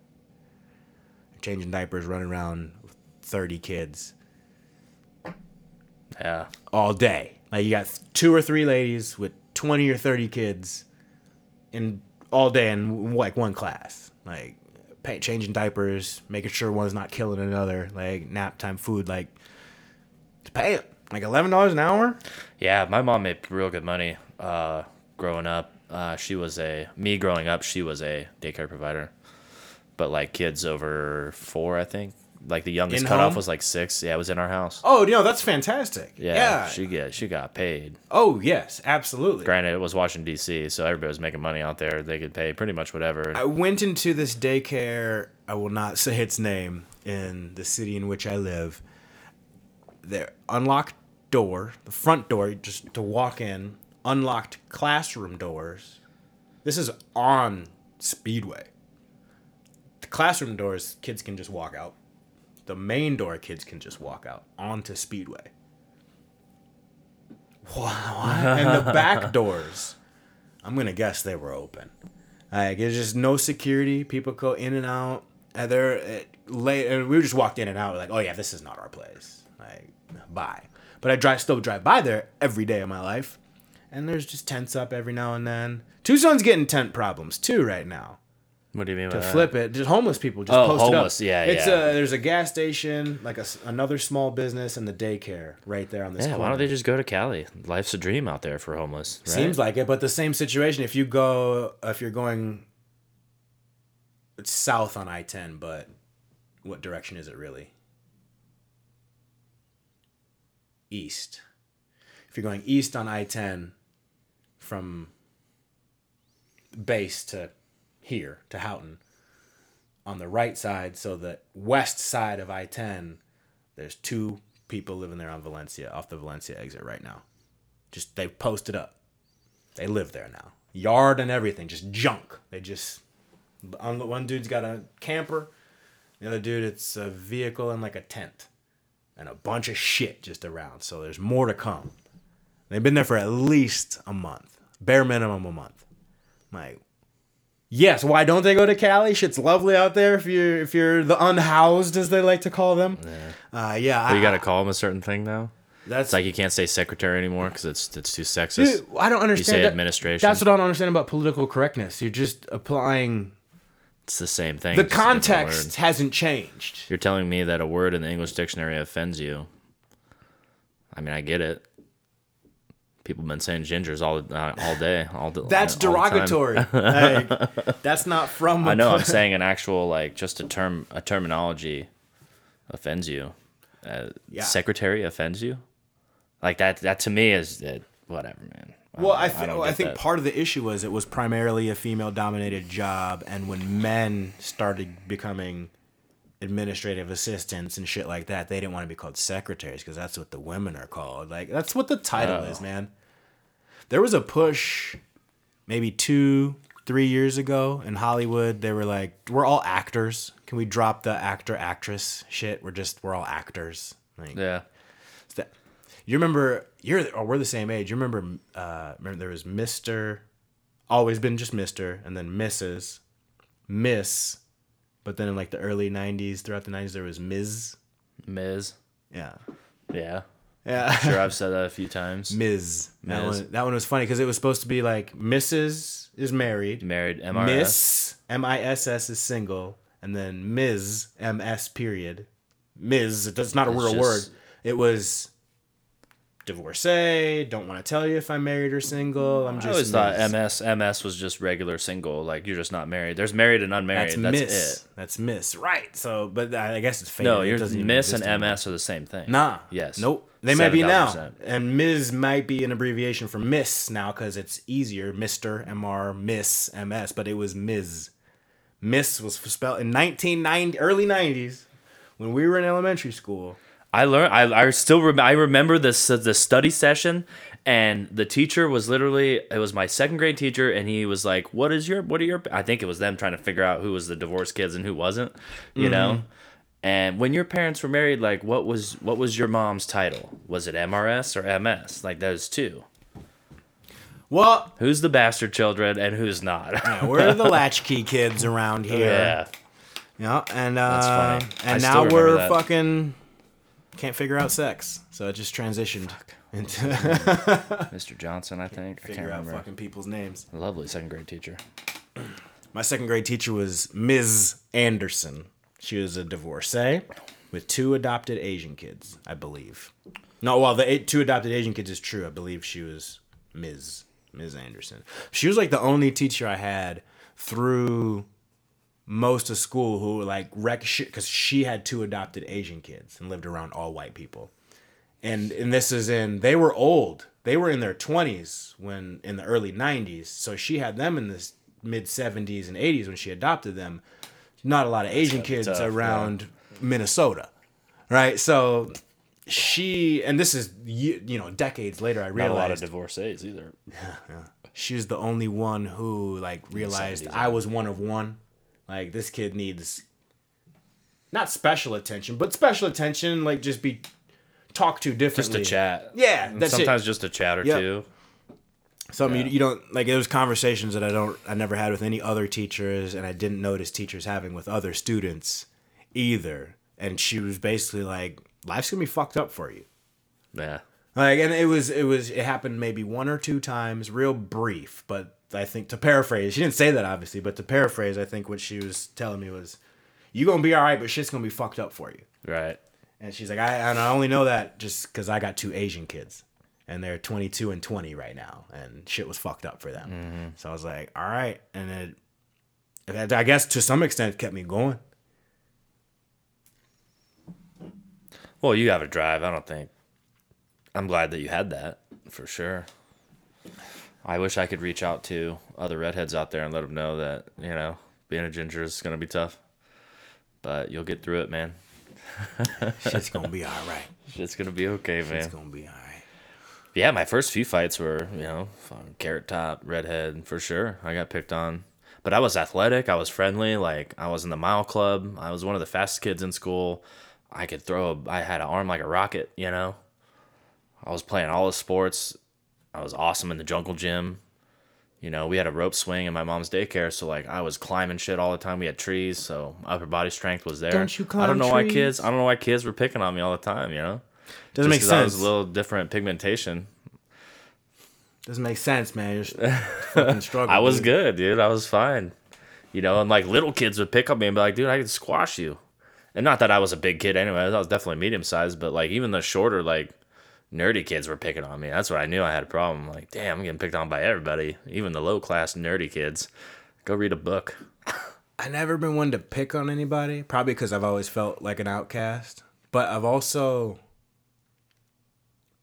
Changing diapers, running around with thirty kids
yeah,
all day. Like you got two or three ladies with twenty or thirty kids, in all day in like one class. Like pay, changing diapers, making sure one's not killing another. Like nap time food. Like to pay it like eleven dollars an hour.
yeah. My mom made real good money uh, growing up. Uh, she was a me growing up. She was a daycare provider, but like kids over four, I think. Like the youngest
In
cutoff
home?
was like six. Yeah, it was in our house.
Oh no, that's fantastic.
Yeah,
Yeah.
she get she got paid.
oh yes, absolutely.
Granted, it was Washington D.C., so everybody was making money out there. They could pay pretty much whatever.
I went into this daycare. I will not [LAUGHS] say its name in the city in which I live. There, unlocked door, the front door, just to walk in. Unlocked classroom doors. This is on Speedway. The classroom doors, kids can just walk out. The main door, kids can just walk out onto Speedway. Wow. [LAUGHS] and the back [LAUGHS] doors, I'm gonna guess they were open. Like there's just no security. People go in and out. And they're uh, late, and we just walked in and out. Like, oh yeah, this is not our place. Like, bye. But I drive still drive by there every day of my life, and there's just tents up every now and then. Tucson's getting tent problems too right now.
what do you mean by
To
that?
flip it, just homeless people just
Oh,
post it up.
homeless, yeah,
It's
yeah.
a there's a gas station, like a another small business, and the daycare right there on this.
Yeah, why don't they just go to Cali? Life's a dream out there for homeless. Right?
Seems like it, but the same situation. If you go, if you're going south on I ten, but what direction is it really? East. If you're going east on I ten, from base to here to Houghton, on the right side, so the west side of I ten, there's two people living there on Valencia, off the Valencia exit right now. Just they posted up. They live there now. Yard and everything, just junk. They just on- one dude's got a camper, the other dude it's a vehicle and like a tent, and a bunch of shit just around. So there's more to come. They've been there for at least a month, bare minimum a month. Like, yes, why don't they go to Cali? Shit's lovely out there if you're if you're the unhoused as they like to call them. Yeah, uh, yeah.
But you got to call them a certain thing now.
That's
It's like you can't say secretary anymore because it's it's too sexist.
Dude, I don't understand.
You say
that-
administration.
That's what I don't understand about political correctness. You're just applying.
It's the same thing.
The
it's just a different
context hasn't changed.
You're telling me that a word in the English dictionary offends you. I mean, I get it. People have been saying gingers all uh, all day, all the,
That's
all
derogatory. [LAUGHS] Like, that's not from.
I know. I'm [LAUGHS] saying an actual like just a term, a terminology offends you. Uh,
Yeah.
Secretary offends you. Like that. That to me is uh, whatever, man.
Well, I,
don't-
th-
don't
I think
that.
part of the issue was it was primarily a female-dominated job, and when men started becoming administrative assistants and shit like that, they didn't want to be called secretaries because that's what the women are called. Like that's what the title
Oh.
is, man. There was a push, maybe two, three years ago in Hollywood. They were like, "We're all actors. Can we drop the actor actress shit? We're just we're all actors." Like,
Yeah.
You remember? You're or we're the same age. You remember? Uh, remember there was Mister, always been just Mister, and then Mrs. Miss, but then in like the early '90s, throughout the '90s, there was Ms.
Miz.
Yeah,
Yeah.
yeah.
Sure, I've said that a few times.
Ms. That one, that one was funny because it was supposed to be like Mrs. is married,
Married MRS.
Miss M I S S is single, and then Ms. M S period. Ms. It's not a
It's
real
just-
word. It was divorcee. Don't want to tell you if I'm married or single. Mm, I'm just.
I always
Ms.
thought MS MS was just regular single, like you're just not married. There's married and unmarried.
That's,
That's,
Miss.
it.
That's Miss. Right. So, but I guess it's faded.
No, you're
doesn't
Miss and
anymore.
MS are the same thing.
Nah.
Yes.
Nope. They might be now. And Ms. might be an abbreviation for Miss now because it's easier. Mr. MR, Miss, MS, but it was Ms. Miss was spelled in 1990, early 90s when we were in elementary school.
I learned. I, I still rem- I remember this the study session, and the teacher was literally it was my second grade teacher, and he was like, "What is your what are your?" I think it was them trying to figure out who was the divorced kids and who wasn't, you know. And when your parents were married, like what was what was your mom's title? Was it MRS or MS? Like those two.
Well,
Who's the bastard children and who's not?
we're the [LAUGHS] latchkey kids around here.
yeah.
Yeah, and uh,
funny. I
and
still
now we're fucking can't figure out sex, so it just transitioned into [LAUGHS]
Mr. Johnson, I think. I can't
figure out
remember.
fucking people's names.
Lovely second grade teacher.
My second grade teacher was Ms. Anderson. She was a divorcee with two adopted Asian kids, I believe. No, well, the eight, two adopted Asian kids is true. I believe she was Ms. Ms. Anderson. She was like the only teacher I had through most of school who like wreck shit because she had two adopted Asian kids and lived around all white people. And and this is in they were old. They were in their twenties when in the early nineties. So she had them in the mid seventies and eighties when she adopted them. Not a lot of Asian kids
tough, yeah.
around Minnesota, right? So she and this is you, you know decades later. I realized
Not a lot of divorcees either.
Yeah, she was the only one who like realized I was one of one. Like this kid needs not special attention, but special attention. Like just be talked to differently.
Just a chat.
Yeah, that's it.
sometimes just a chat or
Yep.
two.
Something
Yeah.
you, you don't like. Those conversations that I don't, I never had with any other teachers, and I didn't notice teachers having with other students either. And she was basically like, "Life's gonna be fucked up for you."
Yeah.
Like, and it was, it was, it happened maybe one or two times, real brief. But I think to paraphrase, she didn't say that obviously, but to paraphrase, I think what she was telling me was, "You gonna be all right, but shit's gonna be fucked up for you."
Right.
And she's like, I, and I only know that just because I got two Asian kids, and they're 22 and 20 right now, and shit was fucked up for them. Mm-hmm. So I was like, all right, and it, it, I guess to some extent, kept me going.
Well, you have a drive. I don't think. I'm glad that you had that for sure. I wish I could reach out to other redheads out there and let them know that you know being a ginger is gonna be tough, but you'll get through it, man. [LAUGHS]
Shit's gonna be all right.
It's gonna be okay,
It's
man.
gonna be all right.
Yeah, my first few fights were, you know, carrot top, redhead for sure. I got picked on, but I was athletic. I was friendly. Like I was in the mile club. I was one of the fastest kids in school. I could throw. A, I had an arm like a rocket. You know. I was playing all the sports. I was awesome in the jungle gym. You know, we had a rope swing in my mom's daycare, so like I was climbing shit all the time. We had trees, so upper body strength was there.
Don't you climb I
don't know why kids. I don't know why kids were picking on me all the time. You know,
Doesn't make
sense. I was a little different pigmentation.
Doesn't make sense, man. You're just fucking [LAUGHS] struggling.
I was
dude.
good, dude. I was fine. You know, and like little kids would pick up me and be like, dude, I could squash you. And not that I was a big kid anyway. I was definitely medium sized, but like even the shorter, like nerdy kids were picking on me. That's what I knew I had a problem. Like, damn, I'm getting picked on by everybody, even the low class nerdy kids. Go read a book. [LAUGHS]
I never been one to pick on anybody, probably because I've always felt like an outcast. But I've also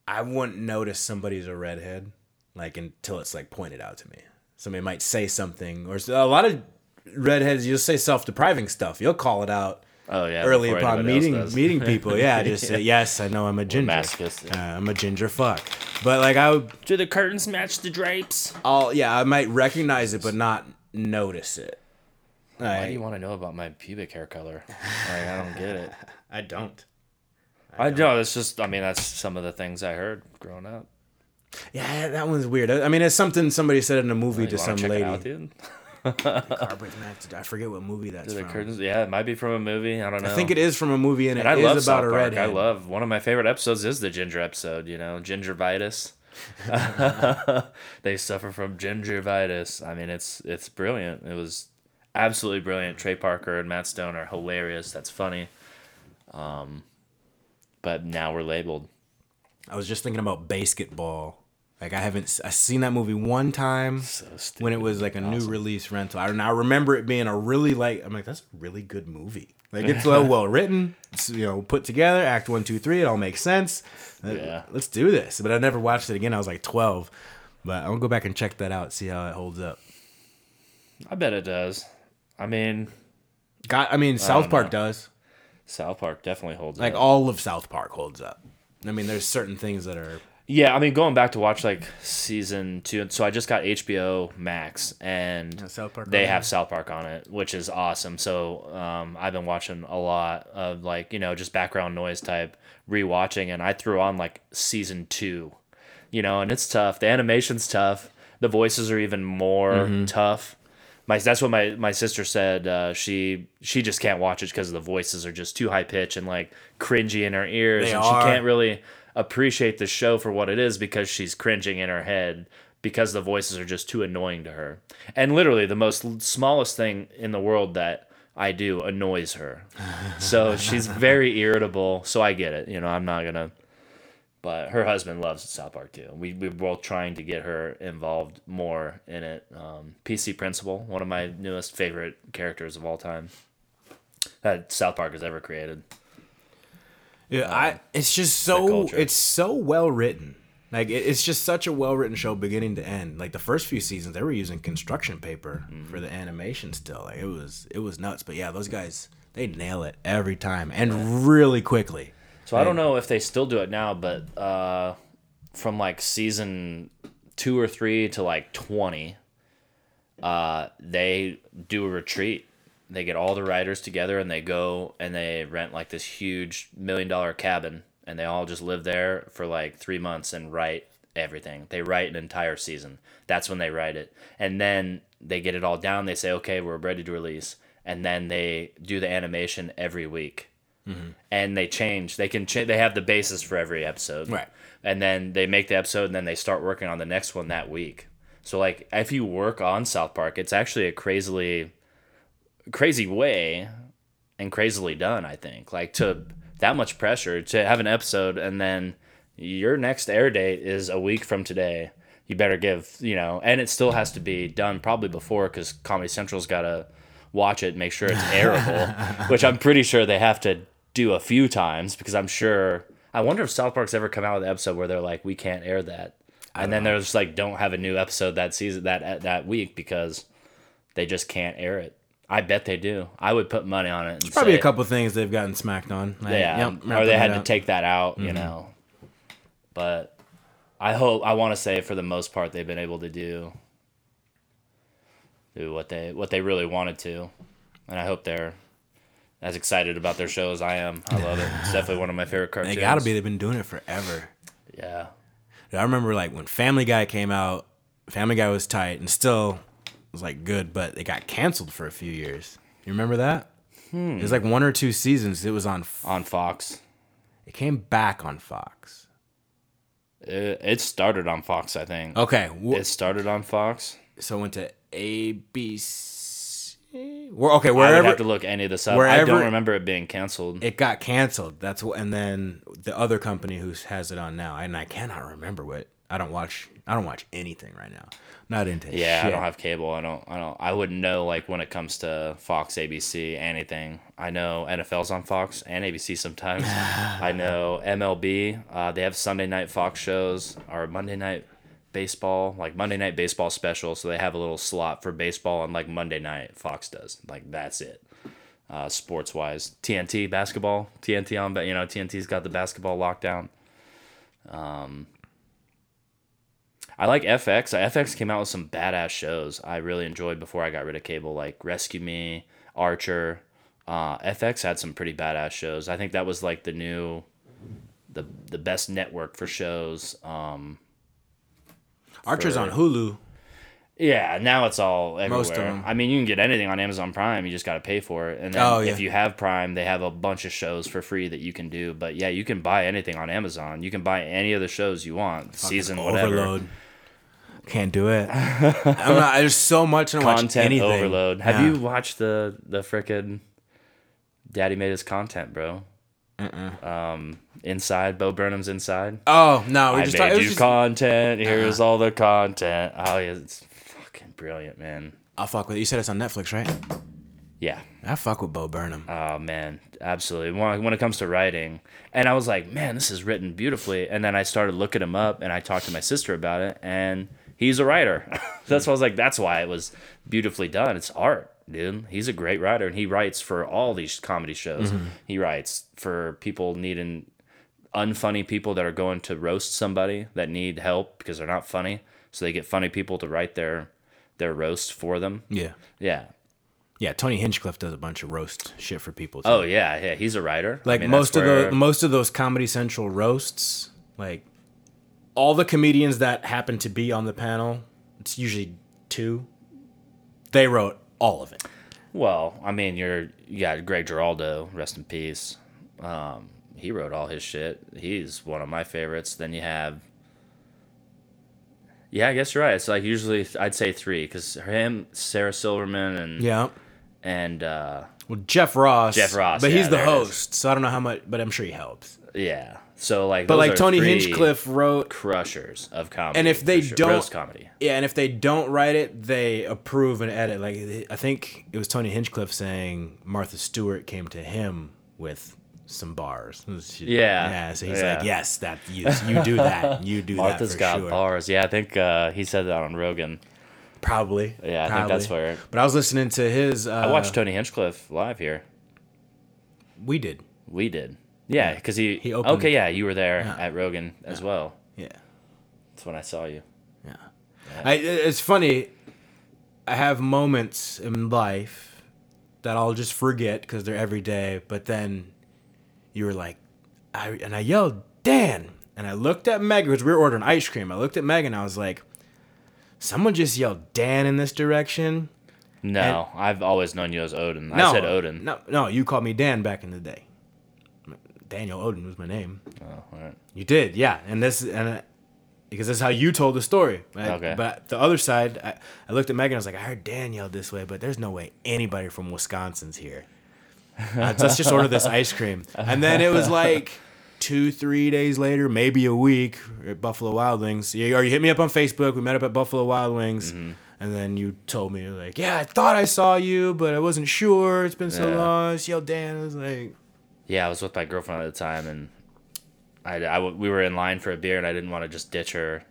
I wouldn't notice somebody's a redhead like until it's like pointed out to me. Somebody might say something, or a lot of redheads you'll say self-depriving stuff. You'll call it out
Oh yeah,
early upon meeting meeting people. Yeah, [LAUGHS] just say yes. I know I'm a ginger.
masochists,
Uh, I'm a ginger fuck. But like I would
Do the curtains match the drapes?
I'll yeah, I might recognize it, but not notice it.
Why
Like,
do you want to know about my pubic hair color? Like, I don't get it. [LAUGHS]
I don't.
I know. It's just. I mean, that's some of the things I heard growing up.
Yeah, that one's weird. I I mean, it's something somebody said in a movie
You
to
wanna
some
check
lady. [LAUGHS]
it [LAUGHS] out, dude?
Carpet Max. I forget what movie that's
The
from.
curtains. Yeah, it might be from a movie. I don't know.
I think it is from a movie, and,
And
it
I
is
love
about
South
a
Park.
redhead.
I love one of my favorite episodes is the ginger episode. You know, gingivitis. [LAUGHS] [LAUGHS] they suffer from gingivitis. I mean, it's it's brilliant. It was absolutely brilliant. Trey Parker and Matt Stone are hilarious. That's funny. Um, but now we're labeled.
I was just thinking about basketball. Like I haven't I seen that movie one time when it was like a new release rental. I, I remember it being a really like I'm like that's a really good movie. Like it's well [LAUGHS] well written. It's you know put together. Act one two three. It all makes sense. Uh,
Yeah.
Let's do this. But I never watched it again. I was like 12. But I'll go back and check that out. See how it holds up.
I bet it does. I mean,
Got. I mean South Park does.
South Park definitely holds
Like
up.
Like all of South Park holds up. I mean, there's certain things that are
Yeah, I mean, going back to watch like season two, so I just got HBO Max, and
Yeah, South Park
they have. South Park on it, which is awesome. So um, I've been watching a lot of like you know just background noise type rewatching, and I threw on like season two, you know, and it's tough. The animation's tough. The voices are even more
Mm-hmm.
tough. My that's what my my sister said. Uh, she she just can't watch it because the voices are just too high pitch and like cringy in her ears,
They
and
are.
she can't really appreciate the show for what it is because she's cringing in her head because the voices are just too annoying to her. And literally, the most smallest thing in the world that I do annoys her. So [LAUGHS] she's very irritable. So I get it. You know, I'm not gonna. But her husband loves South Park too. We we're both trying to get her involved more in it. Um, PC Principal, one of my newest favorite characters of all time that South Park has ever created.
Yeah, I. It's just so. It's so well written. Like it, it's just such a well written show, beginning to end. Like the first few seasons, they were using construction paper for the animation. Still, like it was it was nuts. But yeah, those guys they nail it every time and really quickly.
So I don't know if they still do it now, but uh, from like season two or three to like twenty, uh, they do a retreat. They get all the writers together and they go and they rent like this huge million dollar cabin and they all just live there for like three months and write everything. They write an entire season. That's when they write it. And then they get it all down. They say, okay, we're ready to release. And then they do the animation every week mm-hmm. and they change. They can change. They have the basis for every episode,
Right.
And then they make the episode, and then they start working on the next one that week. So like, if you work on South Park, it's actually a crazily, crazy way, and crazily done. I think like to that much pressure to have an episode, and then your next air date is a week from today. You better give you know, and it still has to be done probably before because Comedy Central's got to watch it, make sure it's airable, [LAUGHS] which I'm pretty sure they have to do a few times because I'm sure. I wonder if South Park's ever come out with an episode where they're like, we can't air that, and then they're just like, don't have a new episode that season that that week because they just can't air it. I bet they do. I would put money on it. And
Probably a couple things they've gotten smacked on. Like,
yeah,
yep,
or they had to take that out,
Mm-hmm.
you know. But I hope I want to say for the most part they've been able to do do what they what they really wanted to, and I hope they're as excited about their show as I am. I love it. It's definitely one of my favorite cartoons.
They gotta be. They've been doing it forever.
Yeah.
I remember like when Family Guy came out, Family Guy was tight and still was like good, but it got canceled for a few years. You remember that?
Hmm.
It was like one or two seasons. It was on.
On Fox.
It came back on Fox.
It, it started on Fox, I think.
Okay, wh-
It started on Fox.
so it went to ABC. Well, okay, wherever.
I would have to look any of this up. I don't remember it being canceled.
it got canceled. That's what, and then the other company who has it on now, and I cannot remember what. I don't watch. I don't watch anything right now. Not into.
Yeah, I don't have cable. I don't. I don't. I wouldn't know like when it comes to Fox, ABC, anything. I know NFL's on Fox and ABC sometimes. [LAUGHS] I know MLB. Uh, they have Sunday night Fox shows or Monday night baseball, like Monday night baseball special. So they have a little slot for baseball on like Monday night. Fox does. Like that's it. Uh, sports wise, TNT basketball, TNT on, but you know TNT's got the basketball lockdown. Um, I like FX. FX came out with some badass shows I really enjoyed before I got rid of cable, like Rescue Me, Archer. Uh, FX had some pretty badass shows. I think that was like the new, the the best network for shows. Um,
Archer's
for-
on Hulu.
yeah, now it's all everywhere.
Most of 'em.
I mean, you can get anything on Amazon Prime. You just got to pay for it. And then
Oh, yeah.
if you have Prime, they have a bunch of shows for free that you can do. But yeah, you can buy anything on Amazon. You can buy any of the shows you want, season whatever.
Overload. Can't do it. [LAUGHS] I'm not, there's so much I watch
Content
anything.
overload. Have
Yeah.
you watched the the frickin' Daddy made his content, bro? Um, inside Bo Burnham's inside.
Oh no, we
I
just
made
was
you
just, Uh-huh.
content. Here's all the content. Oh yeah, it's fucking brilliant, man.
I'll fuck with it. You said it's on Netflix, right?
Yeah.
I fuck with Bo Burnham.
Oh man, absolutely. When, when it comes to writing, and I was like, man, this is written beautifully. And then I started looking him up, and I talked to my sister about it, and he's a writer. [LAUGHS] that's why I was like, that's why it was beautifully done. It's art, dude. He's a great writer, and he writes for all these comedy shows. Mm-hmm. He writes for people needing unfunny people that are going to roast somebody that need help because they're not funny, so they get funny people to write their their roast for them.
yeah.
Yeah.
Yeah, Tony Hinchcliffe does a bunch of roast shit for people. Too.
Oh yeah, yeah. He's a writer. I
like
mean,
most of the most of those Comedy Central roasts, like all the comedians that happen to be on the panel, it's usually two. They wrote all of it.
Well, I mean, you're you got Greg Giraldo, rest in peace. Um, he wrote all his shit. He's one of my favorites. Then you have, yeah, I guess you're right. It's like usually I'd say three because him, Sarah Silverman, and
Yeah.
and uh,
Well, Jeff Ross.
Jeff Ross,
but
yeah,
he's the
there it is.
host, so I don't know how much, but I'm sure he helps.
yeah. So like,
But like Tony Hinchcliffe wrote,
crushers of comedy.
And if they
sure.
don't-
roast comedy,
yeah, and if they don't write it, they approve and edit. Like I think it was Tony Hinchcliffe saying Martha Stewart came to him with some bars. She-
Yeah.
yeah. So he's
Yeah.
like, yes, that you, you do that, [LAUGHS] you do
Martha's
that for
got
sure.
bars. Yeah, I think uh, he said that on Rogan.
Probably.
Yeah, I think
probably.
that's where
But I was listening to his. Uh,
I watched Tony Hinchcliffe live here.
We did.
We did. Yeah, because he,
He opened-
Okay, yeah, you were there
Yeah.
at Rogan as well.
Yeah.
That's when I saw you.
Yeah. I, it's funny. I have moments in life that I'll just forget because they're every day. But then you were like, I and I yelled, Dan. And I looked at Meg because we were ordering ice cream. I looked at Meg and I was like, someone just yelled Dan in this direction.
No, I've always known you as Oden.
No,
I said Oden.
No, no, you called me Dan back in the day. Daniel Oden was my name.
Oh, right.
You did, yeah, and this and uh, because that's how you told the story. right?
Okay.
But the other side, I, I looked at Megan. I was like, I heard Dan yelled this way, but there's no way anybody from Wisconsin's here. Uh, let's just order this ice cream. And then it was like two, three days later, maybe a week at Buffalo Wild Wings. You, or you hit me up on Facebook. We met up at Buffalo Wild Wings.
Mm-hmm.
And then you told me like, yeah, I thought I saw you, but I wasn't sure. It's been so
Yeah.
long. I just yelled Dan. I was like,
Yeah, I was with my girlfriend at the time, and I, I we were in line for a beer, and I didn't want to just ditch her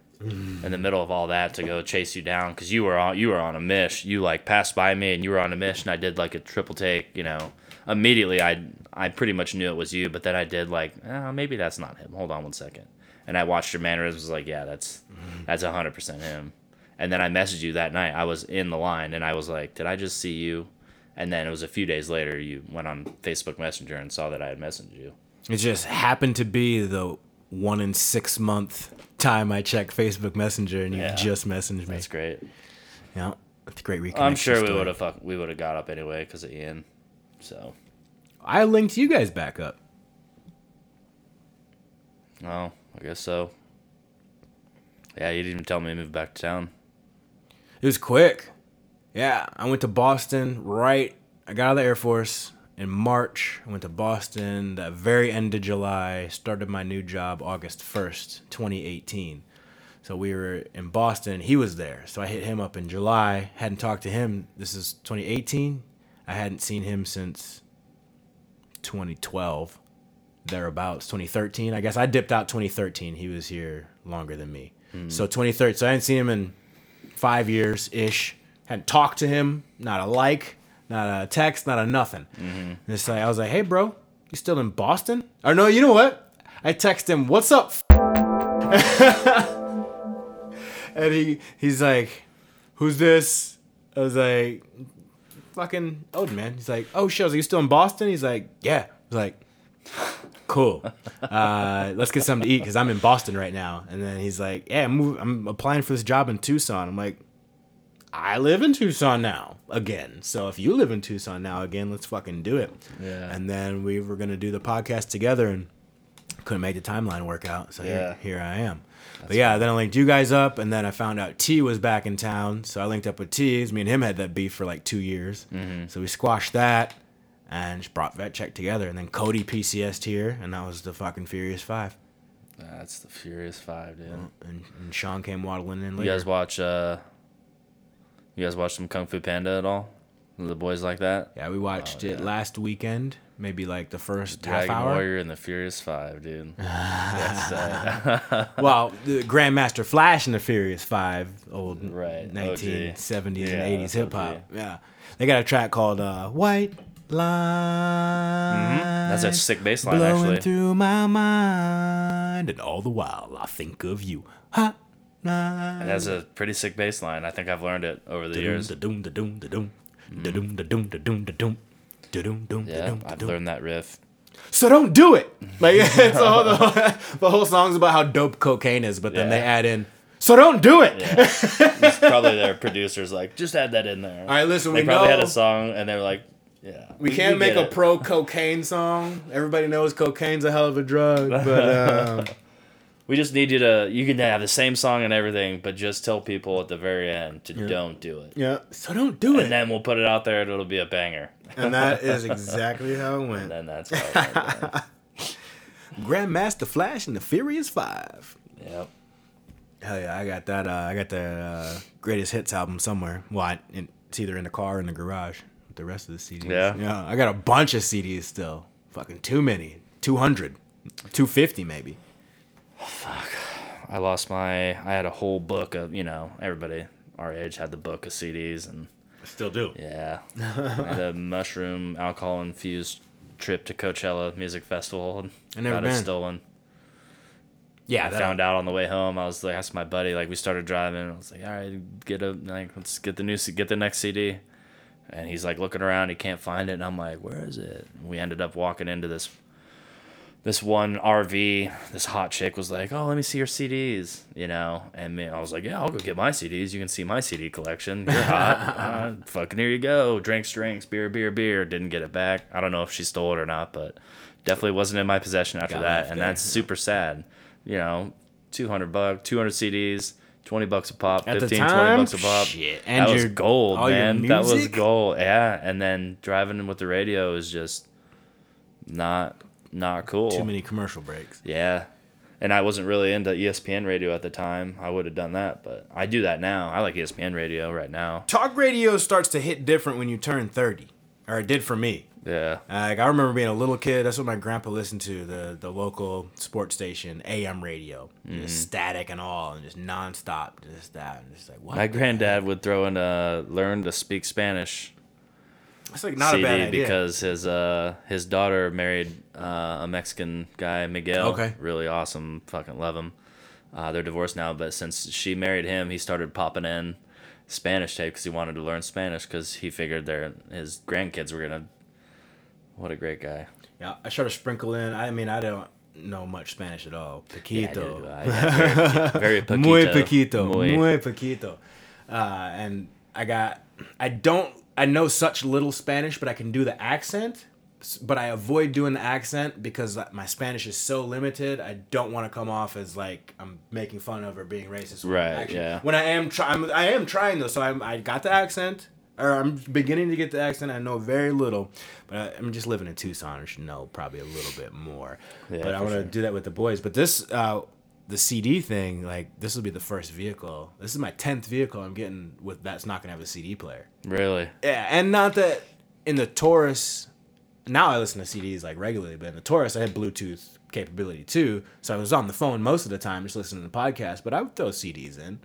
in the middle of all that to go chase you down because you were on you were on a mish. You like passed by me, and you were on a mish, and I did like a triple take. You know, immediately I I pretty much knew it was you, but then I did like, oh, maybe that's not him. Hold on one second, and I watched your mannerisms. Was like, yeah, that's that's hundred percent him. And then I messaged you that night. I was in the line, and I was like, did I just see you? And then it was a few days later, you went on Facebook Messenger and saw that I had messaged you.
It just happened to be the one in six month time I check Facebook Messenger and you
Yeah.
just messaged me.
That's great.
Yeah, that's a great reconnection.
I'm sure we would have fuck, we would have got up anyway because of Ian. So,
I linked you guys back up.
oh, I guess so. Yeah, you didn't even tell me to move back to town.
It was quick. Yeah, I went to Boston right. I got out of the Air Force in March. I went to Boston the very end of July. Started my new job August 1st, 2018. So we were in Boston. He was there. So I hit him up in July. Hadn't talked to him. This is 2018. I hadn't seen him since 2012, thereabouts. 2013. I guess I dipped out 2013. He was here longer than me. Hmm. So 2013. So I hadn't seen him in five years ish. Hadn't talked to him, not a like, not a text, not a nothing. And it's like I was like, "Hey, bro, you still in Boston?" Or no, you know what? I text him, "What's up?" f-" [LAUGHS] and he he's like, "Who's this?" I was like, "Fucking Oden, man." He's like, "Oh, shit, I was like, you still in Boston?" He's like, "Yeah." I was like, [LAUGHS] "Cool, uh, let's get something to eat because I'm in Boston right now." And then he's like, "Yeah, I'm, I'm applying for this job in Tucson." I'm like, "I live in Tucson now again, so if you live in Tucson now again, let's fucking do it."
Yeah.
And then we were gonna do the podcast together and couldn't make the timeline work out. So
Yeah.
here, here I am. but yeah, then I linked you guys up, and then I found out T was back in town. So I linked up with T. Me and him had that beef for like two years.
Mm-hmm.
So we squashed that and just brought Vet Check together. And then Cody PCS'd here, and that was the fucking Furious Five.
That's the Furious Five, dude.
And, and Sean came waddling in
You guys watch? uh You guys watch some Kung Fu Panda at all? The boys like that.
yeah, we watched it
yeah.
last weekend, maybe like the first
Dragon
half hour.
Warrior and the Furious Five, dude. [LAUGHS] That's, uh, [LAUGHS]
well, the Grandmaster Flash and the Furious Five, old
Right, OG.
1970s
Yeah,
and 80s hip hop. Yeah, they got a track called uh, "White Line."
That's a sick bass line,
blowing
actually.
through my mind, and all the while I think of you
night. That's a pretty sick bass line. I think I've learned it over the years. I've learned that riff.
So don't do it. Like [LAUGHS] it's all the, whole, the whole song's about how dope cocaine is, but then
yeah.
they add in so don't do it.
Yeah. it's probably their producers like just add that in there.
All right, listen,
they
we
probably
know.
had a song and they're like, yeah,
we, can't we
make
a pro cocaine song. Everybody knows cocaine's a hell of a drug, but [LAUGHS] um,
we just need you to. You can have the same song and everything, but just tell people at the very end to don't do it.
yeah. So don't do it.
And then we'll put it out there and it'll be a banger.
And that is [LAUGHS] exactly how it went.
And then that's how it went. [LAUGHS]
Grandmaster Flash and the Furious Five.
Yep.
Hell yeah, I got that. Uh, I got the uh, greatest hits album somewhere. Well, I, it's either in the car or in the garage with the rest of the CDs.
Yeah?
yeah. I got a bunch of CDs still. Fucking too many. 200. 250 maybe.
I lost my. I had a whole book of, you know, everybody our age had the book of CDs and I
Still do.
yeah. [LAUGHS] A mushroom alcohol infused trip to Coachella Music Festival and
I never
got it stolen.
Yeah,
I found out on the way home. I was like, asked my buddy, like we started driving. I was like, all right, get a like, let's get the new, C- get the next CD. And he's like looking around, he can't find it, and I'm like, where is it? And we ended up walking into this, this one RV. This hot chick was like, oh, let me see your CDs, you know. And me, I was like, yeah, I'll go get my CDs. You can see my CD collection. You're hot. [LAUGHS] uh, fucking here you go. Drinks, drinks, beer, beer, beer. Didn't get it back. I don't know if she stole it or not, but definitely wasn't in my possession after
Got
that, and
there.
that's super sad. You know, two hundred bucks, two hundred CDs, twenty bucks a pop,
At the
15,
time?
20 bucks a pop.
Shit. And
that was gold, man. That was gold. Yeah, and then driving with the radio is just not not cool.
Too many commercial breaks.
Yeah. And I wasn't really into ESPN radio at the time. I would have done that, but I do that now. I like ESPN radio right now.
Talk radio starts to hit different when you turn 30. Or it did for me.
Yeah.
Like I remember being a little kid. That's what my grandpa listened to the the local sports station, AM radio,
Mm-hmm.
just static and all, and just nonstop, just that, and just like what?
My granddad would throw in a learn to speak Spanish
heck? It's like not
CD
a bad idea.
because his uh his daughter married uh, a Mexican guy, Miguel.
Okay.
Really awesome. Fucking love him. Uh, they're divorced now, but since she married him, he started popping in Spanish tape because he wanted to learn Spanish because he figured their his grandkids were gonna. What a great guy.
yeah, I try to sprinkle in. I mean, I don't know much Spanish at all.
Yeah,
Poquito.
dude, I- yeah, [LAUGHS] very, very
muy
poquito.
poquito,
Muy.
muy poquito. Uh, and I got, I don't, I know such little Spanish, but I can do the accent. But I avoid doing the accent because my Spanish is so limited. I don't want to come off as like I'm making fun of or being racist.
Right, yeah.
When I am trying, I am trying though. So I'm, I got the accent, or I'm beginning to get the accent. I know very little, but I, I'm just living in Tucson. I should know probably a little bit more.
Yeah,
but I want to
sure.
do that with the boys. But this, uh, the CD thing, like this will be the first vehicle. This is my tenth vehicle I'm getting with that's not gonna have a CD player.
Really?
Yeah, and not that in the Taurus. Now I listen to CDs like regularly, but in the Taurus I had Bluetooth capability too, so I was on the phone most of the time just listening to the podcast. But I would throw CDs in,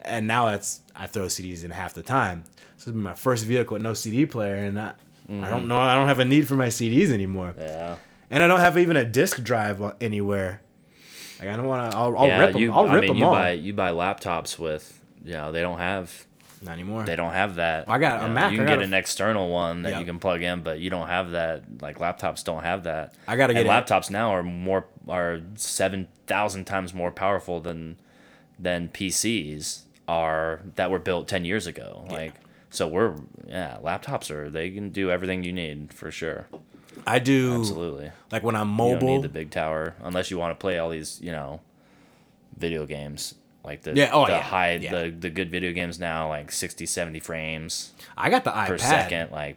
and now that's I throw CDs in half the time. So this be my first vehicle with no CD player, and I, I don't mm-hmm. know. I don't have a need for my CDs anymore
Yeah.
and I don't have even a disk drive anywhere. Like I don't want to. I'll, I'll
yeah,
rip them.
you.
I'll
I
rip
mean,
them
you
all.
buy you buy laptops with you know they don't have
Not anymore.
they don't have that.
I got a
you know,
Mac,
You can get
a-
an external one that
Yeah.
you can plug in, but you don't have that. Like laptops don't have that.
I gotta get it.
laptops now are more are seven thousand times more powerful than than PCs are that were built ten years ago. Like so, we're yeah, laptops are they can do everything you need for sure.
I do.
Absolutely.
Like when I'm
You don't
mobile.
need the big tower unless you want to play all these, you know, video games like the
Yeah, oh,
the
yeah,
high
yeah.
the the good video games now like 60 70 frames
I got the iPad.
per second like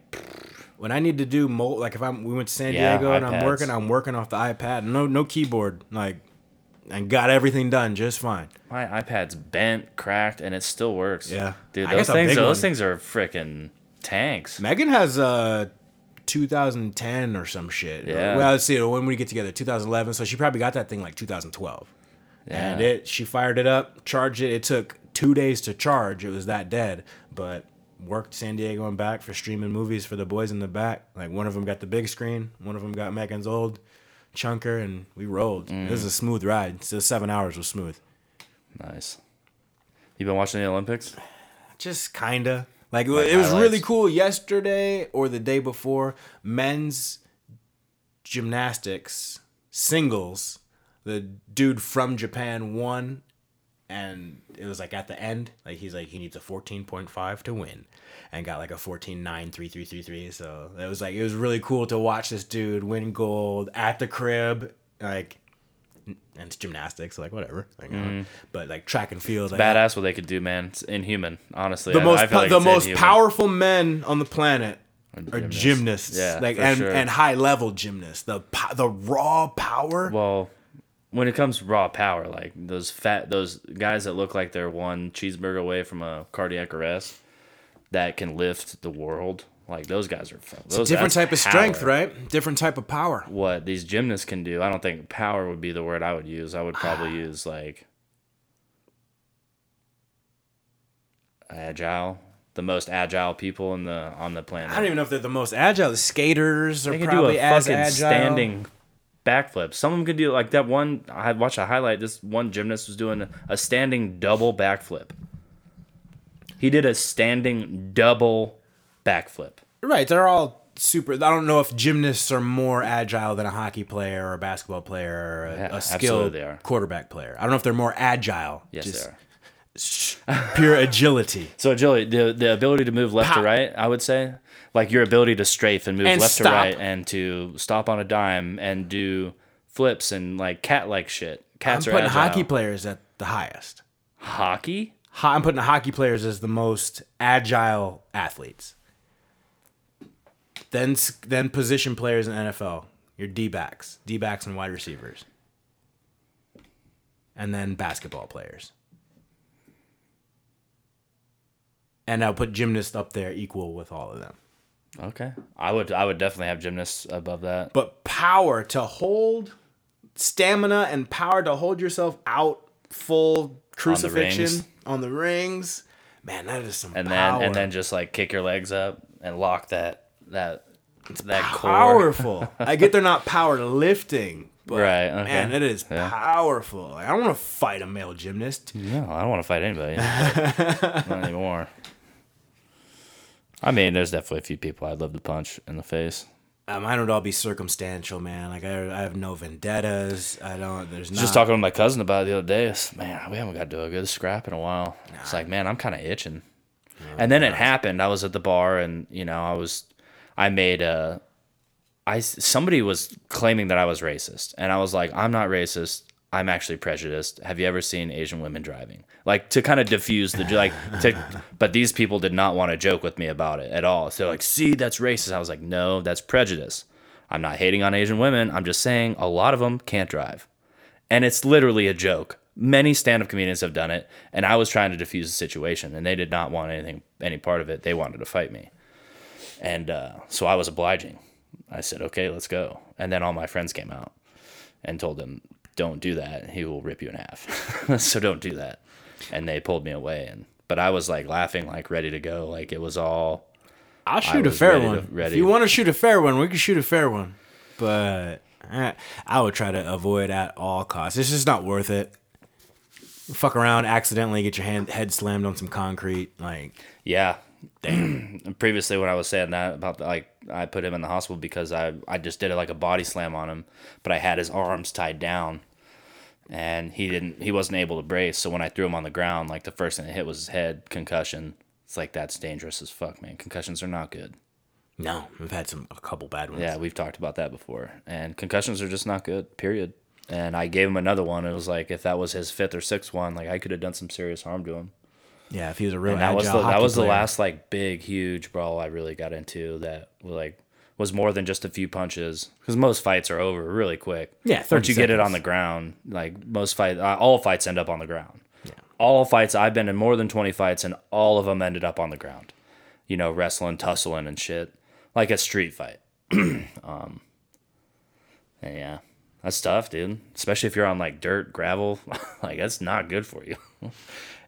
when I need to do mo like if I'm we went to San Diego and I'm working, I'm working off the iPad. No no keyboard. Like and got everything done just fine.
my iPad's bent, cracked and it still works.
Yeah.
Dude, those things those
one.
things are freaking tanks.
Megan has uh 2010 or some shit.
Yeah.
Well, let's see. When we get together, 2011. So she probably got that thing like 2012. And it, she fired it up, charged it. It took two days to charge. It was that dead. But worked San Diego and back for streaming movies for the boys in the back. Like one of them got the big screen, one of them got Megan's old chunker, and we rolled. It was a smooth ride. So seven hours was smooth.
Nice. You been watching the Olympics?
Just kinda. Like,
Like
it was really cool yesterday or the day before. Men's gymnastics singles. The dude from Japan won, and it was like at the end, like he's like he needs a fourteen point five to win, and got like a fourteen nine three three three three. So it was like it was really cool to watch this dude win gold at the crib, like. And it's gymnastics, like whatever. Like, uh, but like track and field, like,
Badass what they could do, man. It's inhuman, honestly.
the
I-
most
I feel like
the most
inhuman.
powerful men on the planet are
gymnasts.
gymnasts,
Yeah,
like and
sure.
and high level gymnasts. The the raw power.
Well, when it comes to raw power, like those fat those guys that look like they're one cheeseburger away from a cardiac arrest that can lift the world, like those guys are those,
different type of strength, right? Different type of power.
What these gymnasts can do, I don't think power would be the word I would use. I would
Ah.
probably use like agile, the most agile people in the on the planet.
I don't even know if they're the most agile. The skaters are
They could do
probably
a
as
fucking
agile.
standing backflip. Some of them could do like that one. I watched a highlight. This one gymnast was doing a standing double backflip. He did a standing double backflip.
Right, they're all super. I don't know if gymnasts are more agile than a hockey player or a basketball player or a,
Yeah,
a skilled quarterback player. I don't know if they're more agile.
Yes,
just
they are. [LAUGHS]
Pure agility.
So agility, the the ability to move left
Pow.
to right, I would say, like your ability to strafe and move
And
left
stop.
to right, and to stop on a dime and do flips and like cat like shit.
I'm
Cats are
putting
agile.
hockey players at the highest.
Hockey.
Ho- I'm putting hockey players as the most agile athletes. Then then position players in NFL. Your D backs, D backs and wide receivers. And then basketball players. And I'll put gymnasts up there equal with all of them.
Okay, I would I would definitely have gymnasts above that.
But power to hold stamina and power to hold yourself out full crucifixion
rings.
on the rings. Man, that is some
and
power.
then and then just like kick your legs up and lock that that it's that core.
powerful. [LAUGHS] I get they're not power lifting, but
Right, okay.
man, it is
Yeah.
powerful. Like, I don't want to fight a male gymnast.
No, I don't want to fight anybody. [LAUGHS] Not anymore. I mean, there's definitely a few people I'd love to punch in the face.
Um, mine would all be circumstantial, man. Like I, I have no vendettas. I don't. There's not.
Just talking with my cousin about it the other day. It's, man, we haven't got to do a good scrap in a while. It's like, man, I'm kind of itching. and then it happened. I was at the bar, and you know, I was, I made a, I somebody was claiming that I was racist, and I was like, I'm not racist. I'm actually prejudiced. Have you ever seen Asian women driving? Like to kind of diffuse the like to, [LAUGHS] but these people did not want to joke with me about it at all. So like, see, that's racist. I was like, no, that's prejudice. I'm not hating on Asian women. I'm just saying a lot of them can't drive and it's literally a joke. Many stand-up comedians have done it, and I was trying to diffuse the situation, and they did not want anything, any part of it. They wanted to fight me, and uh, so I was obliging. I said, "Okay, let's go." And then all my friends came out and told them, "Don't do that. He will rip you in half. [LAUGHS] so don't do that." And they pulled me away, and but I was like laughing, like ready to go, like it was all
I'll shoot a fair
ready to-
one.
ready
If you
to-
want to shoot a fair one, we can shoot a fair one. But I, I would try to avoid at all costs. It's just not worth it. Fuck around, accidentally get your hand head slammed on some concrete. Like,
Yeah.
Damn. [CLEARS THROAT]
Previously, when I was saying that about like I put him in the hospital because I I just did it like a body slam on him, but I had his arms tied down, and he didn't he wasn't able to brace. So when I threw him on the ground, like the first thing that hit was his head concussion. It's like that's dangerous as fuck, man. Concussions are not good.
no, we've had some a couple bad ones.
Yeah, we've talked about that before, and concussions are just not good. Period. And I gave him another one. It was like if that was his fifth or sixth one, like I could have done some serious harm to him.
Yeah. If he was a real
and that was the that was the
player.
last like big huge brawl I really got into that like was more than just a few punches because most fights are over really quick.
Yeah, 30
once you get it on the ground, like most fight, uh, all fights end up on the ground. Yeah, all fights I've been in more than twenty fights, and all of them ended up on the ground. You know, wrestling, tussling, and shit, like a street fight. [CLEARS THROAT] um, yeah, that's tough, dude. Especially if you're on like dirt, gravel, [LAUGHS] like that's not good for you. [LAUGHS]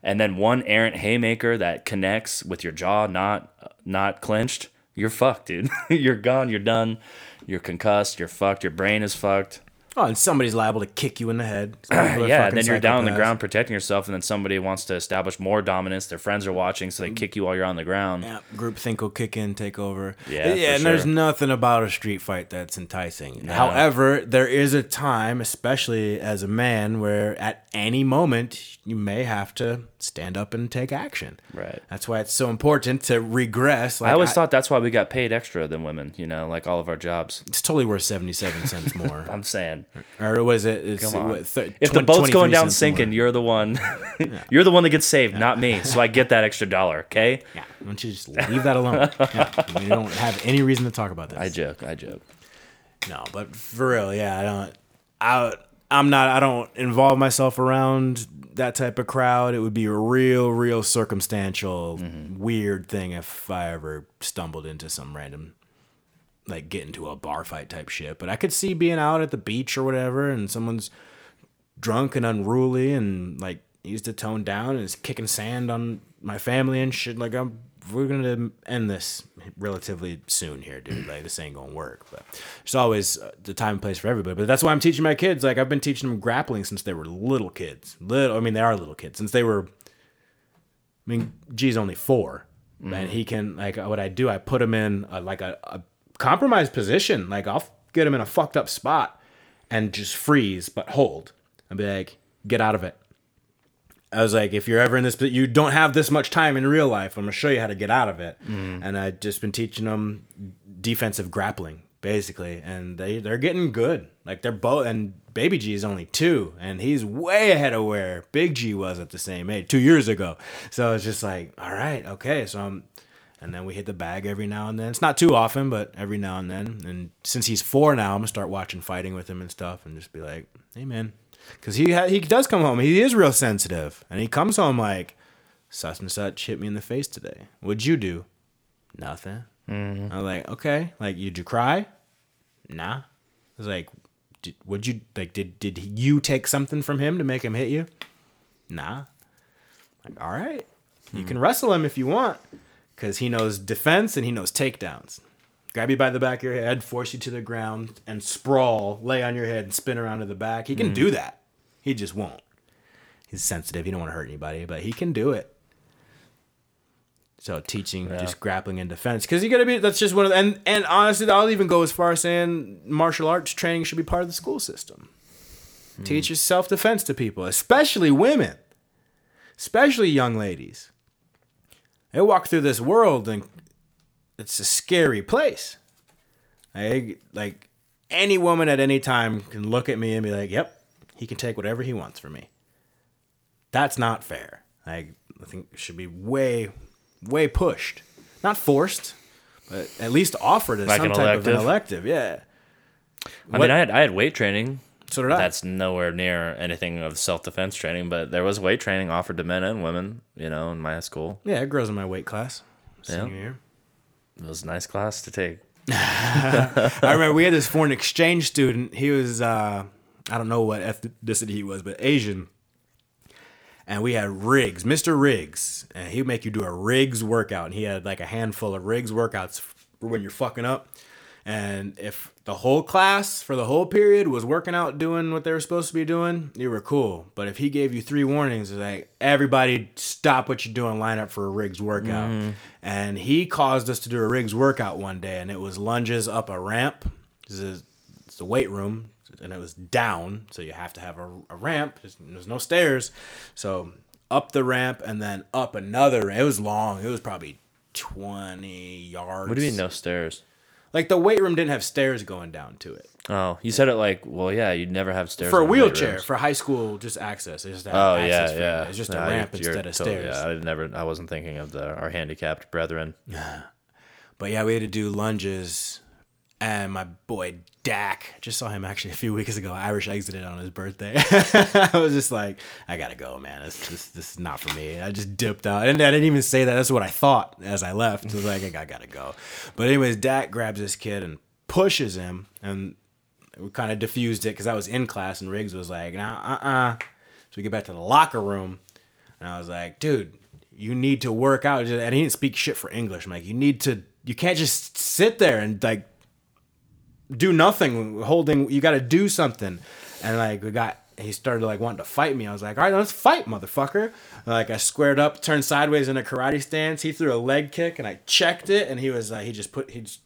and then one errant haymaker that connects with your jaw not not clenched, you're fucked, dude. [LAUGHS] you're gone, you're done. You're concussed, you're fucked, your brain is fucked.
Oh, and somebody's liable to kick you in the head. [CLEARS THROAT]
Yeah, and then you're down on the ground protecting yourself and then somebody wants to establish more dominance. Their friends are watching, so they kick you while you're on the ground.
Yeah, group think will kick in, take over.
Yeah,
yeah, and there's nothing about a street fight that's enticing. However, there is a time, especially as a man, where at any moment you may have to stand up and take action.
Right.
That's why it's so important to regress. Like
I always thought that's why we got paid extra than women, you know, like all of our jobs.
it's totally worth seventy-seven cents more. [LAUGHS]
I'm saying,
or was it? It's,
come on.
what, th-
if the boat's going down sinking,
more.
you're the one. [LAUGHS] you're the one that gets saved, not me. So I get that extra dollar, okay?
yeah, why don't you just leave that alone? [LAUGHS] yeah, we don't have any reason to talk about this.
I joke, I joke.
No, but for real, yeah, I don't. I I'm not. I don't involve myself around that type of crowd. It would be a real, real circumstantial, mm-hmm. weird thing if I ever stumbled into some random, like get into a bar fight type shit. But I could see being out at the beach or whatever, and someone's drunk and unruly and like needs to tone down and is kicking sand on my family and shit. Like I'm, we're gonna end this relatively soon here, dude. Like this ain't gonna work. But there's always uh, the time and place for everybody. But that's why I'm teaching my kids. Like I've been teaching them grappling since they were little kids. Little, I mean, they are little kids since they were. I mean, G's only 4 and he can like what I do. I put him in a, like a, a compromised position. Like I'll get him in a fucked up spot and just freeze, but hold. I'd be like, get out of it. I was like, if you're ever in this, you don't have this much time in real life. I'm gonna show you how to get out of it. Mm. And I just been teaching them defensive grappling, basically, and they they're getting good. Like they're both, and Baby G is only two, and he's way ahead of where Big G was at the same age two years ago. So it's just like, all right, okay. So I'm, and then we hit the bag every now and then. It's not too often, but every now and then. And since he's four now, I'm gonna start watching fighting with him and stuff, and just be like, hey man, because he ha- he does come home. He is real sensitive, and he comes home like, such and such hit me in the face today. What'd you do? Nothing. Mm-hmm. I was like, okay. Like, did you cry? Nah. I was like, did, would you like? Did did you take something from him to make him hit you? Nah. Like, all right. You hmm. can wrestle him if you want, because he knows defense and he knows takedowns. Grab you by the back of your head, force you to the ground, and sprawl, lay on your head, and spin around to the back. He can mm. do that. He just won't. He's sensitive. He don't want to hurt anybody, but he can do it. So teaching just grappling and defense because you gotta be. That's just one of the, and and honestly, I'll even go as far as saying martial arts training should be part of the school system. Hmm. Teach self defense to people, especially women, especially young ladies. They walk through this world and it's a scary place. I, like any woman at any time can look at me and be like, "Yep, he can take whatever he wants from me." That's not fair. I, I think it should be way, way pushed, not forced, but at least offered as
Like
some type of an
elective?
Yeah.
I
What-
mean, I had I had weight training.
So did I.
That's nowhere near anything of self defense training, but there was weight training offered to men and women. You know, in my school,
yeah, it grows in my weight class. Senior year.
It was a nice class to take. [LAUGHS]
I remember we had this foreign exchange student. He was uh, I don't know what ethnicity he was, but Asian. And we had Riggs, Mr. Riggs, and he'd make you do a Riggs workout. And he had like a handful of Riggs workouts for when you're fucking up. And if the whole class for the whole period was working out doing what they were supposed to be doing, you were cool. But if he gave you three warnings, like everybody stop what you're doing, line up for a Riggs workout. Mm-hmm. And he caused us to do a Riggs workout one day, and it was lunges up a ramp. This is it's the weight room, and it was down, so you have to have a, a ramp. There's, there's no stairs, so up the ramp and then up another. It was long. It was probably twenty yards.
What do you mean no stairs?
Like the weight room didn't have stairs going down to it
Oh, you said it like, well, yeah, you'd never have stairs
for a wheelchair for high school. Just access. It's just
Oh yeah,
access for
yeah.
It's just a
Nah,
ramp instead of
totally-
stairs.
Yeah, I never. I wasn't thinking of the our handicapped brethren. [SIGHS]
But yeah, we had to do lunges, and my boy Dak, just saw him actually a few weeks ago. Irish exited on his birthday. [LAUGHS] I was just like, I gotta go, man. This, this this is not for me. I just dipped out, and I didn't even say that. That's what I thought as I left. I was like, I gotta go. But anyways, Dak grabs this kid and pushes him, and we kind of diffused it because I was in class, and Riggs was like, Nah, uh, uh So we get back to the locker room, and I was like, dude, you need to work out. And he didn't speak shit for English. I'm like, you need to, you can't just sit there and like do nothing holding, you got to do something. And like, we got, he started like wanting to fight me. I was like, all right, let's fight, motherfucker. Like, I squared up, turned sideways in a karate stance. He threw a leg kick and I checked it. And he was like, he just put, he just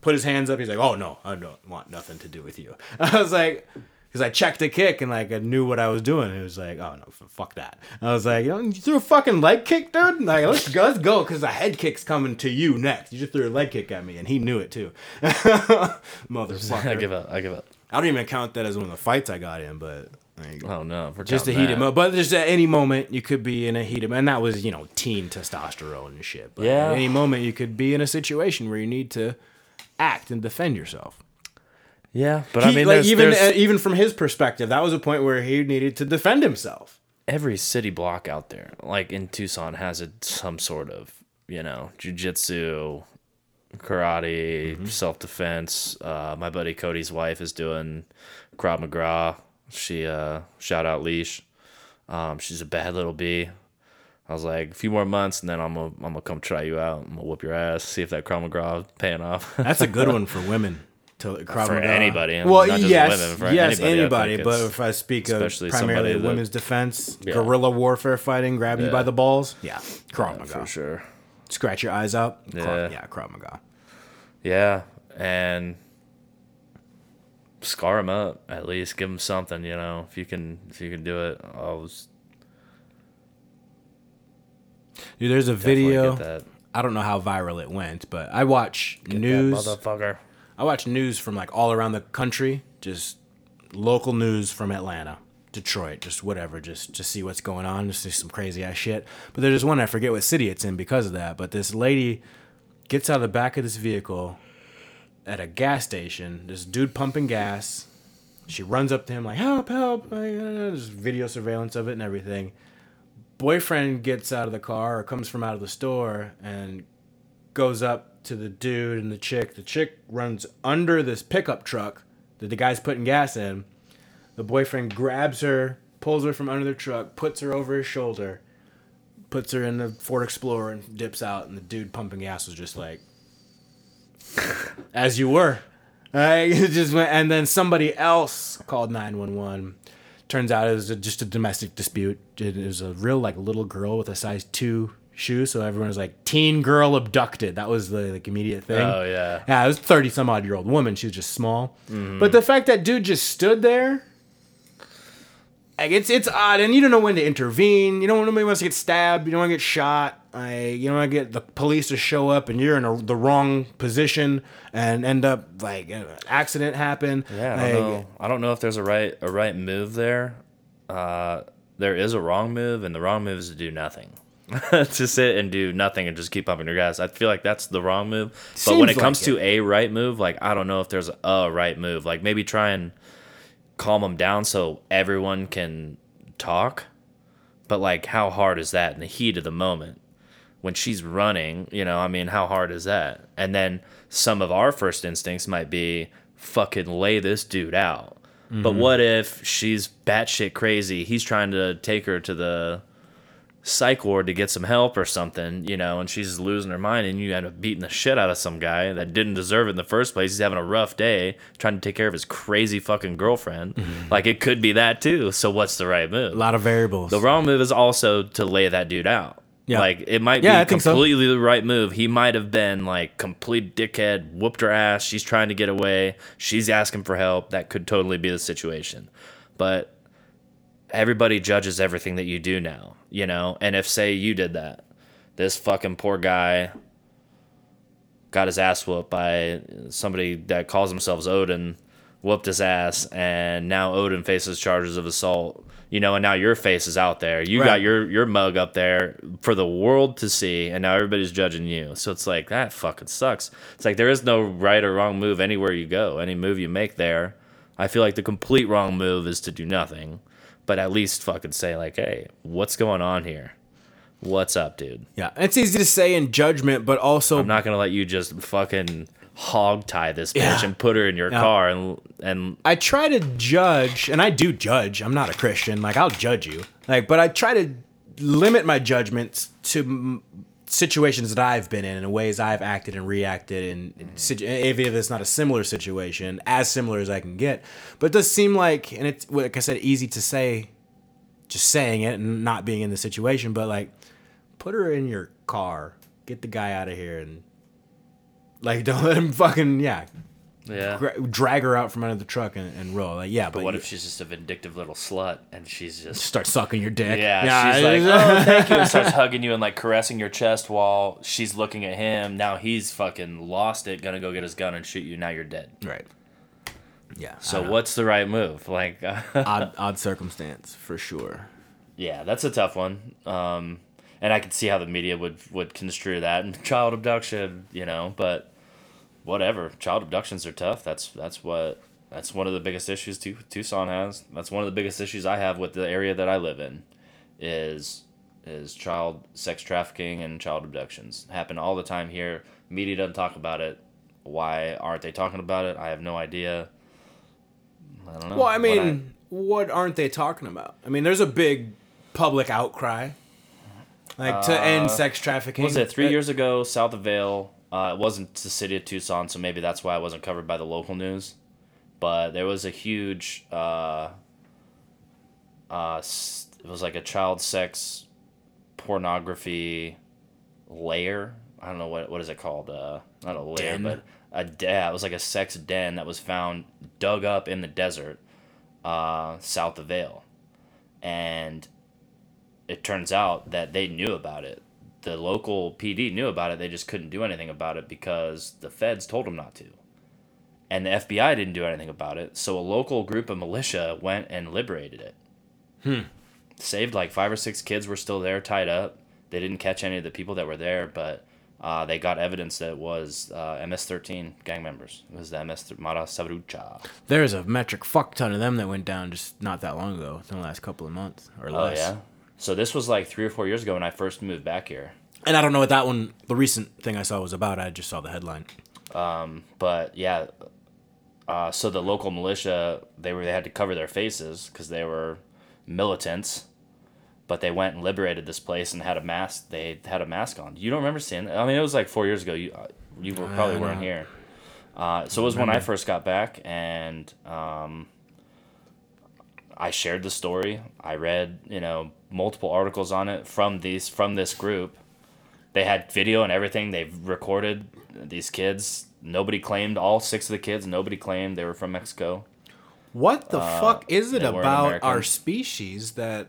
put his hands up. He's like, oh no, I don't want nothing to do with you. [LAUGHS] I was like, because I checked the kick and like I knew what I was doing. It was like, oh no, fuck that. I was like, you, know, you threw a fucking leg kick, dude. Like let's go, let's go, because the head kick's coming to you next. You just threw a leg kick at me, and he knew it too. [LAUGHS] Motherfucker.
I give up. I give up.
I don't even count that as one of the fights I got in, but like,
Oh no, for
just a
counting
heated
that.
moment. But just at any moment you could be in a heated, and that was you know teen testosterone and shit. But
Yeah.
At any moment you could be in a situation where you need to act and defend yourself.
Yeah, but I mean,
like
there's,
even
there's
uh, even from his perspective, that was a point where he needed to defend himself.
every city block out there, like in Tucson, has a, some sort of you know jujitsu, karate,
Mm-hmm.
self defense. Uh, my buddy Cody's wife is doing Krav Maga. She uh, shout out Leash. Um, she's a bad little bee. I was like, a few more months, and then I'm gonna I'm gonna come try you out. I'm gonna whoop your ass, see if that Krav Maga paying off.
That's a good [LAUGHS] one for women. To Krav
For
Maga.
anybody,
Well,
not just
yes,
women, for
yes,
anybody,
anybody. but if I speak of primarily
that-
women's defense,
Yeah.
guerrilla warfare fighting, grabbing you by the balls, yeah, Krav Maga.
for sure.
Scratch your eyes out, Krav,
Yeah.
yeah, Krav Maga.
Yeah, and scar him up at least. Give him something, you know. If you can, if you can do it, I was
Dude, there's a video. I don't know how viral it went, but I watch
get
news.
that motherfucker.
I watch news from like all around the country, just local news from Atlanta, Detroit, just whatever, just to see what's going on, just see some crazy ass shit. But there's one I forget what city it's in because of that. But this lady gets out of the back of this vehicle at a gas station. This dude pumping gas. She runs up to him like, "Help! Help!" There's video surveillance of it and everything. Boyfriend gets out of the car or comes from out of the store and goes up to the dude and the chick. The chick runs under this pickup truck that the guy's putting gas in. The boyfriend grabs her, pulls her from under the truck, puts her over his shoulder, puts her in the Ford Explorer and dips out. And the dude pumping gas was just like, as you were. Like, [LAUGHS] it just went, and then somebody else called 911. Turns out it was just a domestic dispute. It was a real like little girl with a size two shoe, so everyone was like, "Teen girl abducted." That was the like immediate thing.
Oh yeah,
Yeah, it was thirty some odd year old woman. She was just small. But the fact that dude just stood there, like it's it's odd, and you don't know when to intervene. You don't want nobody wants to get stabbed. You don't want to get shot. Like, you don't want to get the police to show up, and you're in a, the wrong position and end up like an accident happen.
yeah. I
Like,
don't know. I don't know if there's a right a right move there. Uh, there is a wrong move, and the wrong move is to do nothing. [LAUGHS] to sit and do nothing and just keep pumping your gas. I feel like that's the wrong move. But when it comes
like
to a right move, like I don't know if there's a right move. Like maybe try and calm them down so everyone can talk. But like how hard is that in the heat of the moment? When she's running, you know, I mean, how hard is that? And then some of our first instincts might be fucking lay this dude out. But mm-hmm. what if she's batshit crazy? He's trying to take her to the psych ward to get some help or something, you know, and she's losing her mind, and you end up beating the shit out of some guy that didn't deserve it in the first place. He's having a rough day trying to take care of his crazy fucking girlfriend. Mm-hmm. Like it could be that too. So what's the right move?
A lot of variables.
The wrong move is also to lay that dude out.
Yeah.
Like it might
Yeah, I
be
so.
completely the right move. He might have been like complete dickhead, whooped her ass. She's trying to get away. She's asking for help. That could totally be the situation. But everybody judges everything that you do now, you know? And if say you did that, this fucking poor guy got his ass whooped by somebody that calls themselves Oden, whooped his ass, and now Oden faces charges of assault. You know, and now your face is out there. You got your your mug up there for the world to see, and now everybody's judging you. So it's like that fucking sucks. It's like there is no right or wrong move anywhere you go. Any move you make there, I feel like the complete wrong move is to do nothing, but at least fucking say like, hey, what's going on here? What's up, dude?
yeah, it's easy to say in judgment, but also
I'm not gonna let you just fucking hog tie this bitch
Yeah.
and put her in your
Yeah.
car and and
I try to judge, and I do judge. I'm not a Christian. Like I'll judge you. Like, but I try to limit my judgments to situations that I've been in and ways I've acted and reacted, and mm-hmm. situ- even if it's not a similar situation, as similar as I can get. But it does seem like, and it's like I said, easy to say, just saying it and not being in the situation. But like, put her in your car, get the guy out of here, and like [LAUGHS] don't let him fucking yeah
yeah.
gra- drag her out from under the truck and, and roll. Like, yeah, but,
But what
you
if she's just a vindictive little slut and she's just [LAUGHS]
start sucking your dick?
yeah, she's like, oh, [LAUGHS] thank you, and starts hugging you and like caressing your chest while she's looking at him. Now he's fucking lost it, gonna go get his gun and shoot you. Now you're dead.
right. Yeah.
So
I don't know.
what's the right move? [LAUGHS] Like,
odd odd circumstance for sure.
yeah, that's a tough one. Um, and I could see how the media would would construe that and child abduction, you know. But whatever, child abductions are tough. That's that's what that's one of the biggest issues Tu- Tucson has. That's one of the biggest issues I have with the area that I live in, is is child sex trafficking and child abductions happen all the time here. Media doesn't talk about it. Why aren't they talking about it? I have no idea. I don't know.
Well, I
What
mean, what aren't they talking about? I mean, there's a big public outcry, like to end sex trafficking.
Uh, was it three
Uh,
years ago south of Vail uh, it wasn't the city of tucson so maybe that's why it wasn't covered by the local news but there was a huge uh, uh, it was like a child sex pornography layer i don't know what what is it called uh, not a layer
Den?
but a yeah, it was like a sex den that was found dug up in the desert uh, south of Vail and it turns out that they knew about it. The local PD knew about it. They just couldn't do anything about it because the feds told them not to. And the FBI didn't do anything about it. So a local group of militia went and liberated it. Hmm. Saved like five or six kids were still there tied up. They didn't catch any of the people that were there, but uh, they got evidence that it was uh, MS-13 gang members. It was the MS Mara Salvatrucha.
There's a metric fuck ton of them that went down just not that long ago. In the last couple of months or less.
Oh
less.
yeah. So this was like three or four years ago when I first moved back here.
And I don't know what that one, the recent thing I saw was about. I just saw the headline.
but yeah uh, so the local militia they were they had to cover their faces because they were militants but they went and liberated this place and had a mask they had a mask on you don't remember seeing it? i mean it was like four years ago you uh, you were, probably weren't here uh, so it was when i first got back and um, i shared the story i read you know multiple articles on it from these from this group they had video and everything they've recorded these kids nobody claimed all six of the kids nobody claimed they were from mexico
What the uh, fuck is it about
American.
our species that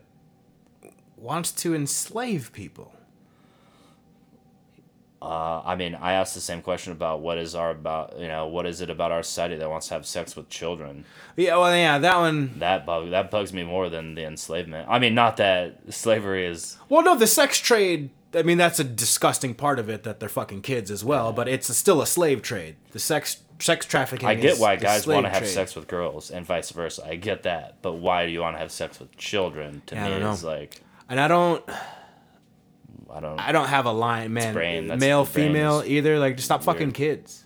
wants to enslave people?
Uh, i mean i asked the same question about what is our about you know what is it about our society that wants to have sex with children
Yeah, well, yeah, that one.
that bug that bugs me more than the enslavement i mean not that slavery is
Well, no, the sex trade. I mean, that's a disgusting part of it that they're fucking kids as well. But it's still a slave trade. The sex sex trafficking.
i get
is
why guys want to have
trade.
sex with girls and vice versa i get that but why do you want to have sex with children to
Yeah, I
me is
know.
like
and I don't.
I don't
I don't have a line, man.
brain,
male, female, either. Like, just stop fucking kids.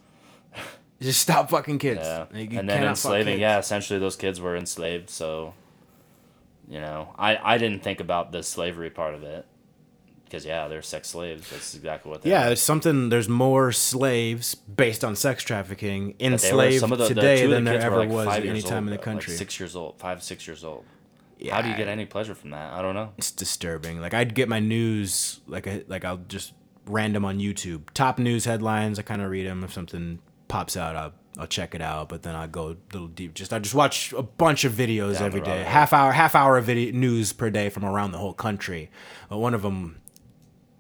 [LAUGHS] Just stop fucking kids.
Yeah.
Like,
and then enslaving, yeah, essentially those kids were enslaved. So, you know, I, I didn't think about the slavery part of it. Because yeah, they're sex slaves. That's exactly what they
Yeah,
are.
it's something. There's more slaves based on sex trafficking
were-
enslaved
of the- the
today
of the
than there ever
like,
was at any time
old,
in the
bro, like
country.
six years old, five, six years old.
Yeah,
How do you get any pleasure from that? I don't know.
It's disturbing. Like I'd get my news like a, like I'll just random on YouTube top news headlines. I kind of read them. If something pops out, I'll I'll check it out. But then I go a little deep. Just I just watch a bunch of videos
Down
every day. Half hour half hour of video news per day from around the whole country. But one of them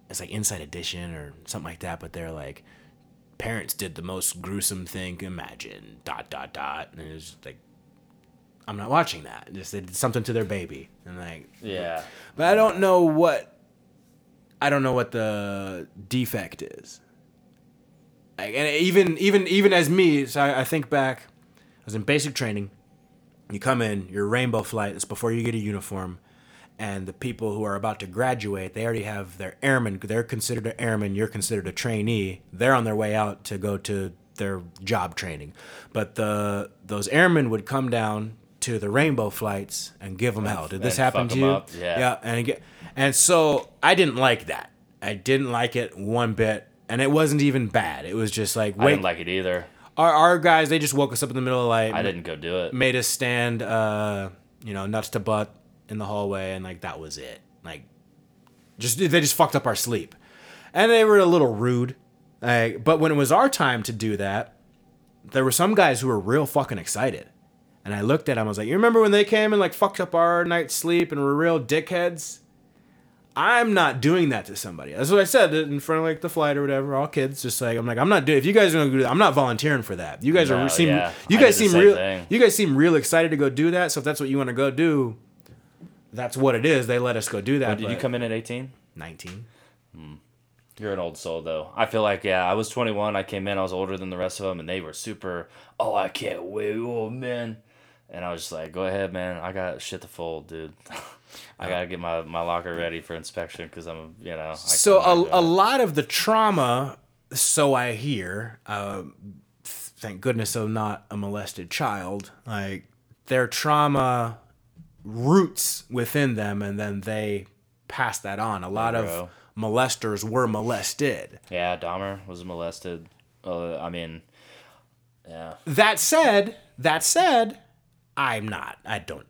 is like Inside Edition or something like that. But they're like parents did the most gruesome thing imagine dot dot dot and it's like i'm not watching that. Just they did something to their baby. And like
Yeah.
but i don't know what i don't know what the defect is. Like, and even even even as me so I, I think back i was in basic training. You come in your rainbow flight it's before you get a uniform. And the people who are about to graduate they already have their airmen they're considered an airman you're considered a trainee. They're on their way out to go to their job training. But the those airmen would come down to the rainbow flights and give them hell. Did this happen to you?
up, yeah.
yeah and again, and so i didn't like that. I didn't like it one bit and it wasn't even bad. It was just like
I didn't like it either.
our, our guys they just woke us up in the middle of the night
I didn't go do it.
made us stand uh you know nuts to butt in the hallway and like that was it. Like just they just fucked up our sleep. And they were a little rude like but when it was our time to do that there were some guys who were real fucking excited and i looked at them i was like you remember when they came and like fucked up our night's sleep and were real dickheads i'm not doing that to somebody that's what i said in front of like the flight or whatever all kids just like i'm like i'm not doing if you guys are gonna do that i'm not volunteering for that you guys
No,
are seem
yeah.
you guys seem real
thing.
you guys seem real excited to go do that so if that's what you want to go do that's what it is they let us go do that
Did you come in at 18?
19 hmm.
You're an old soul, though. I feel like, yeah, I was 21. I came in, I was older than the rest of them, and they were super, oh, I can't wait. Oh, man. And I was just like, go ahead, man. I got shit to fold, dude. [LAUGHS] I got to get my, my locker ready for inspection because I'm, you know. I
so a, a lot of the trauma so i hear uh, thank goodness i'm not a molested child like their trauma roots within them and then they pass that on a lot of molesters were molested
Yeah, Dahmer was molested. Uh, I mean, yeah.
that said that said i'm not i don't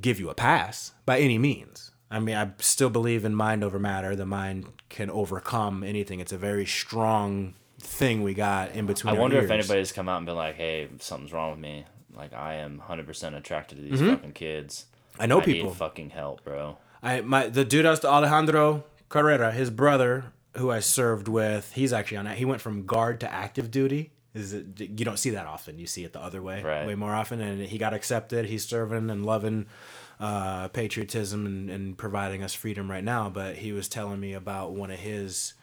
give you a pass by any means i mean i still believe in mind over matter the mind can overcome anything it's a very strong thing we got in between
I wonder if
ears.
anybody's come out and been like, hey, something's wrong with me. Like, I am 100% attracted to these
Mm-hmm.
fucking kids.
i know
I
people
need fucking help, bro.
I my the dude I was Alejandro Carrera, his brother, who I served with, he's actually on that. He went from guard to active duty. Is it you don't see that often? You see it the other way,
Right.
way more often. And he got accepted. He's serving and loving uh, patriotism and, and providing us freedom right now. But he was telling me about one of his.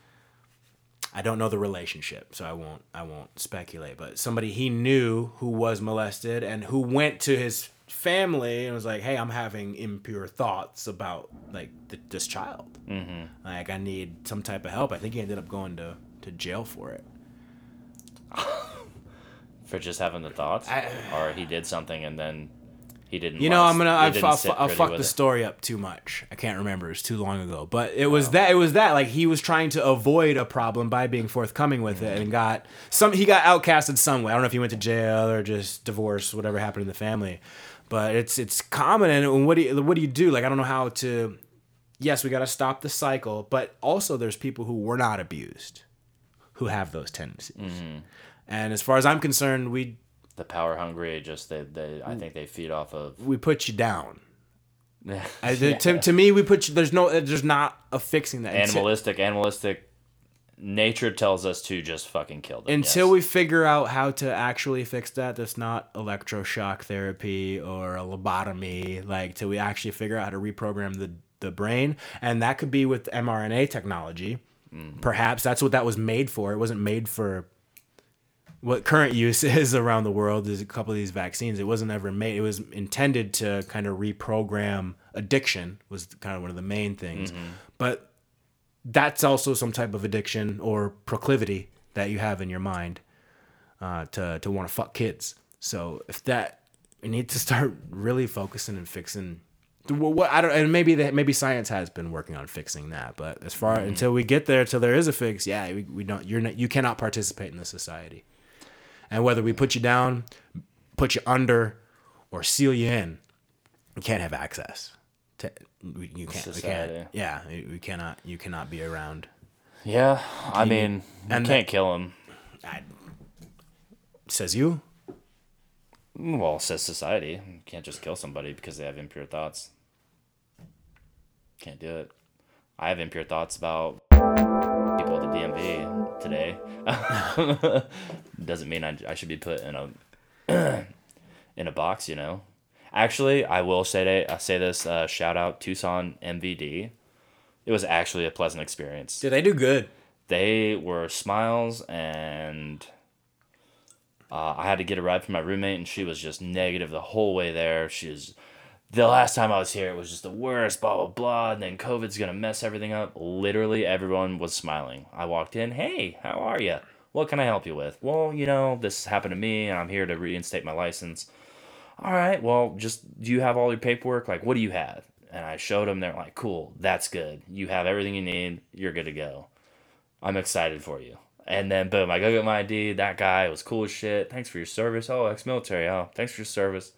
I don't know the relationship, so I won't I won't speculate. But somebody he knew who was molested and who went to his family and was like, "Hey, I'm having impure thoughts about like th- this child. Mm-hmm. Like I need some type of help." I think he ended up going to to jail for it. [LAUGHS]
For just having the thoughts?
I-
or he did something and then he didn't.
You know,
last-
I'm gonna
he
I've,
didn't
I'll, I'll fuck the
it.
story up too much. I can't remember. It was too long ago. But it was that it was that like he was trying to avoid a problem by being forthcoming with it mm. and got some he got outcasted some way. I don't know if he went to jail or just divorce, whatever happened in the family. But it's it's common and what do you what do you do? Like I don't know how to yes, we got to stop the cycle, but also there's people who were not abused who have those tendencies.
Mm-hmm.
And as far as I'm concerned, we
The power hungry, just they, they I think they feed off of.
we put you down. [LAUGHS]
Yeah.
To, to me, we put you, there's no, there's not a fixing that.
Animalistic, animalistic. Nature tells us to just fucking kill them.
Until
yes.
we figure out how to actually fix that, that's not electroshock therapy or a lobotomy. Like, till we actually figure out how to reprogram the the brain, and that could be with mRNA technology. Perhaps that's what that was made for. It wasn't made for what current use [LAUGHS] is around the world. is a couple of these vaccines. It wasn't ever made. It was intended to kind of reprogram addiction. Was kind of one of the main things, but that's also some type of addiction or proclivity that you have in your mind uh, to to want to fuck kids. So if that, we need to start really focusing and fixing What I don't, and maybe that maybe science has been working on fixing that, but as far mm-hmm. until we get there, till there is a fix, yeah, we, we don't. You're not, you cannot participate in the society, and whether we put you down, put you under, or seal you in, you can't have access. To, we- you can't. We can't. Yeah, we cannot. You cannot be around.
Yeah, I mean, you can't
the-
kill him.
Says you.
Well, says society. You can't just kill somebody because they have impure thoughts. Can't do it. I have impure thoughts about people at the DMV today. [LAUGHS] Doesn't mean I, I should be put in a [CLEARS THROAT] in a box, you know. Actually, I will say that I say this. Uh, shout out Tucson MVD. It was actually a pleasant experience.
Did they do good?
They were smiles and uh, I had to get a ride from my roommate and she was just negative the whole way there. She was the last time I was here it was just the worst, blah blah blah, and then COVID's gonna mess everything up. Literally everyone was smiling. I walked in, hey, how are you? What can I help you with? Well, you know, this happened to me and I'm here to reinstate my license. All right, well, just do you have all your paperwork? Like, what do you have? And I showed them. They're like, cool, that's good. You have everything you need. You're good to go. I'm excited for you. And then boom, I go get my ID. That guy was cool as shit. Thanks for your service. Oh, ex-military. Oh, thanks for your service.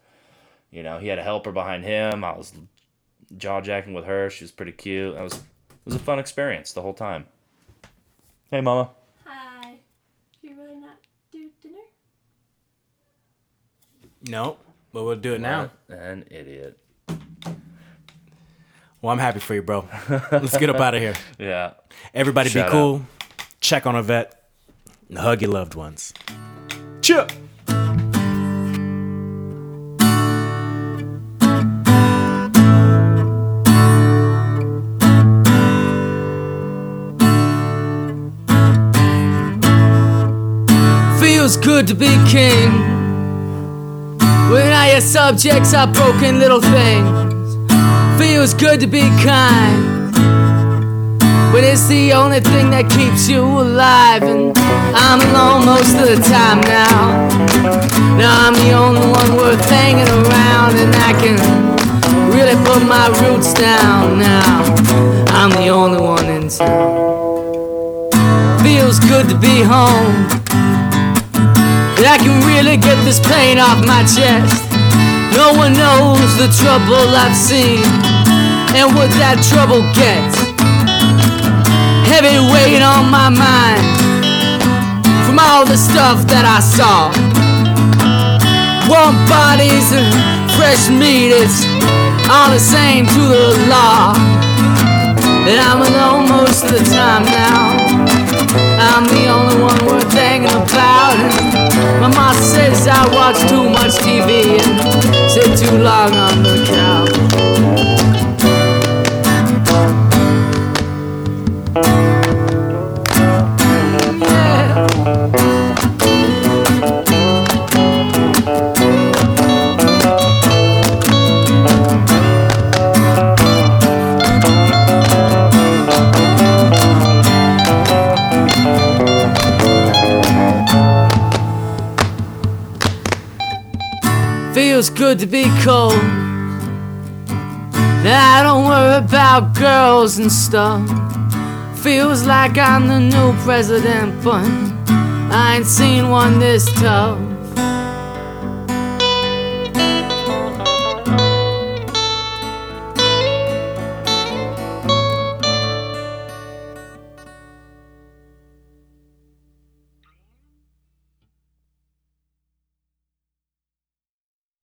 You know, he had a helper behind him. I was jaw jacking with her. She was pretty cute. It was it was a fun experience the whole time. Hey, mama.
Hi. You really not do dinner?
No, but we'll do it now.
What an idiot.
Well, I'm happy for you, bro. Let's get up out of here. [LAUGHS]
Yeah.
Everybody
Shout
be cool. Check on a vet. And hug your loved ones. Chill.
Feels good to be king. When all your subjects are broken little things. Feels good to be kind. But it's the only thing that keeps you alive. And I'm alone most of the time now. Now I'm the only one worth hanging around. And I can really put my roots down now. I'm the only one in town. Feels good to be home that I can really get this pain off my chest. No one knows the trouble I've seen and what that trouble gets. Heavy weight on my mind from all the stuff that I saw. Warm bodies and fresh meat, it's all the same to the law. And I'm alone most of the time now. I'm the only one worth thinking about. My mom says I watch too much TV and sit too long on the couch. Feels good to be cold. Now I don't worry about girls and stuff. Feels like I'm the new president, but I ain't seen one this tough.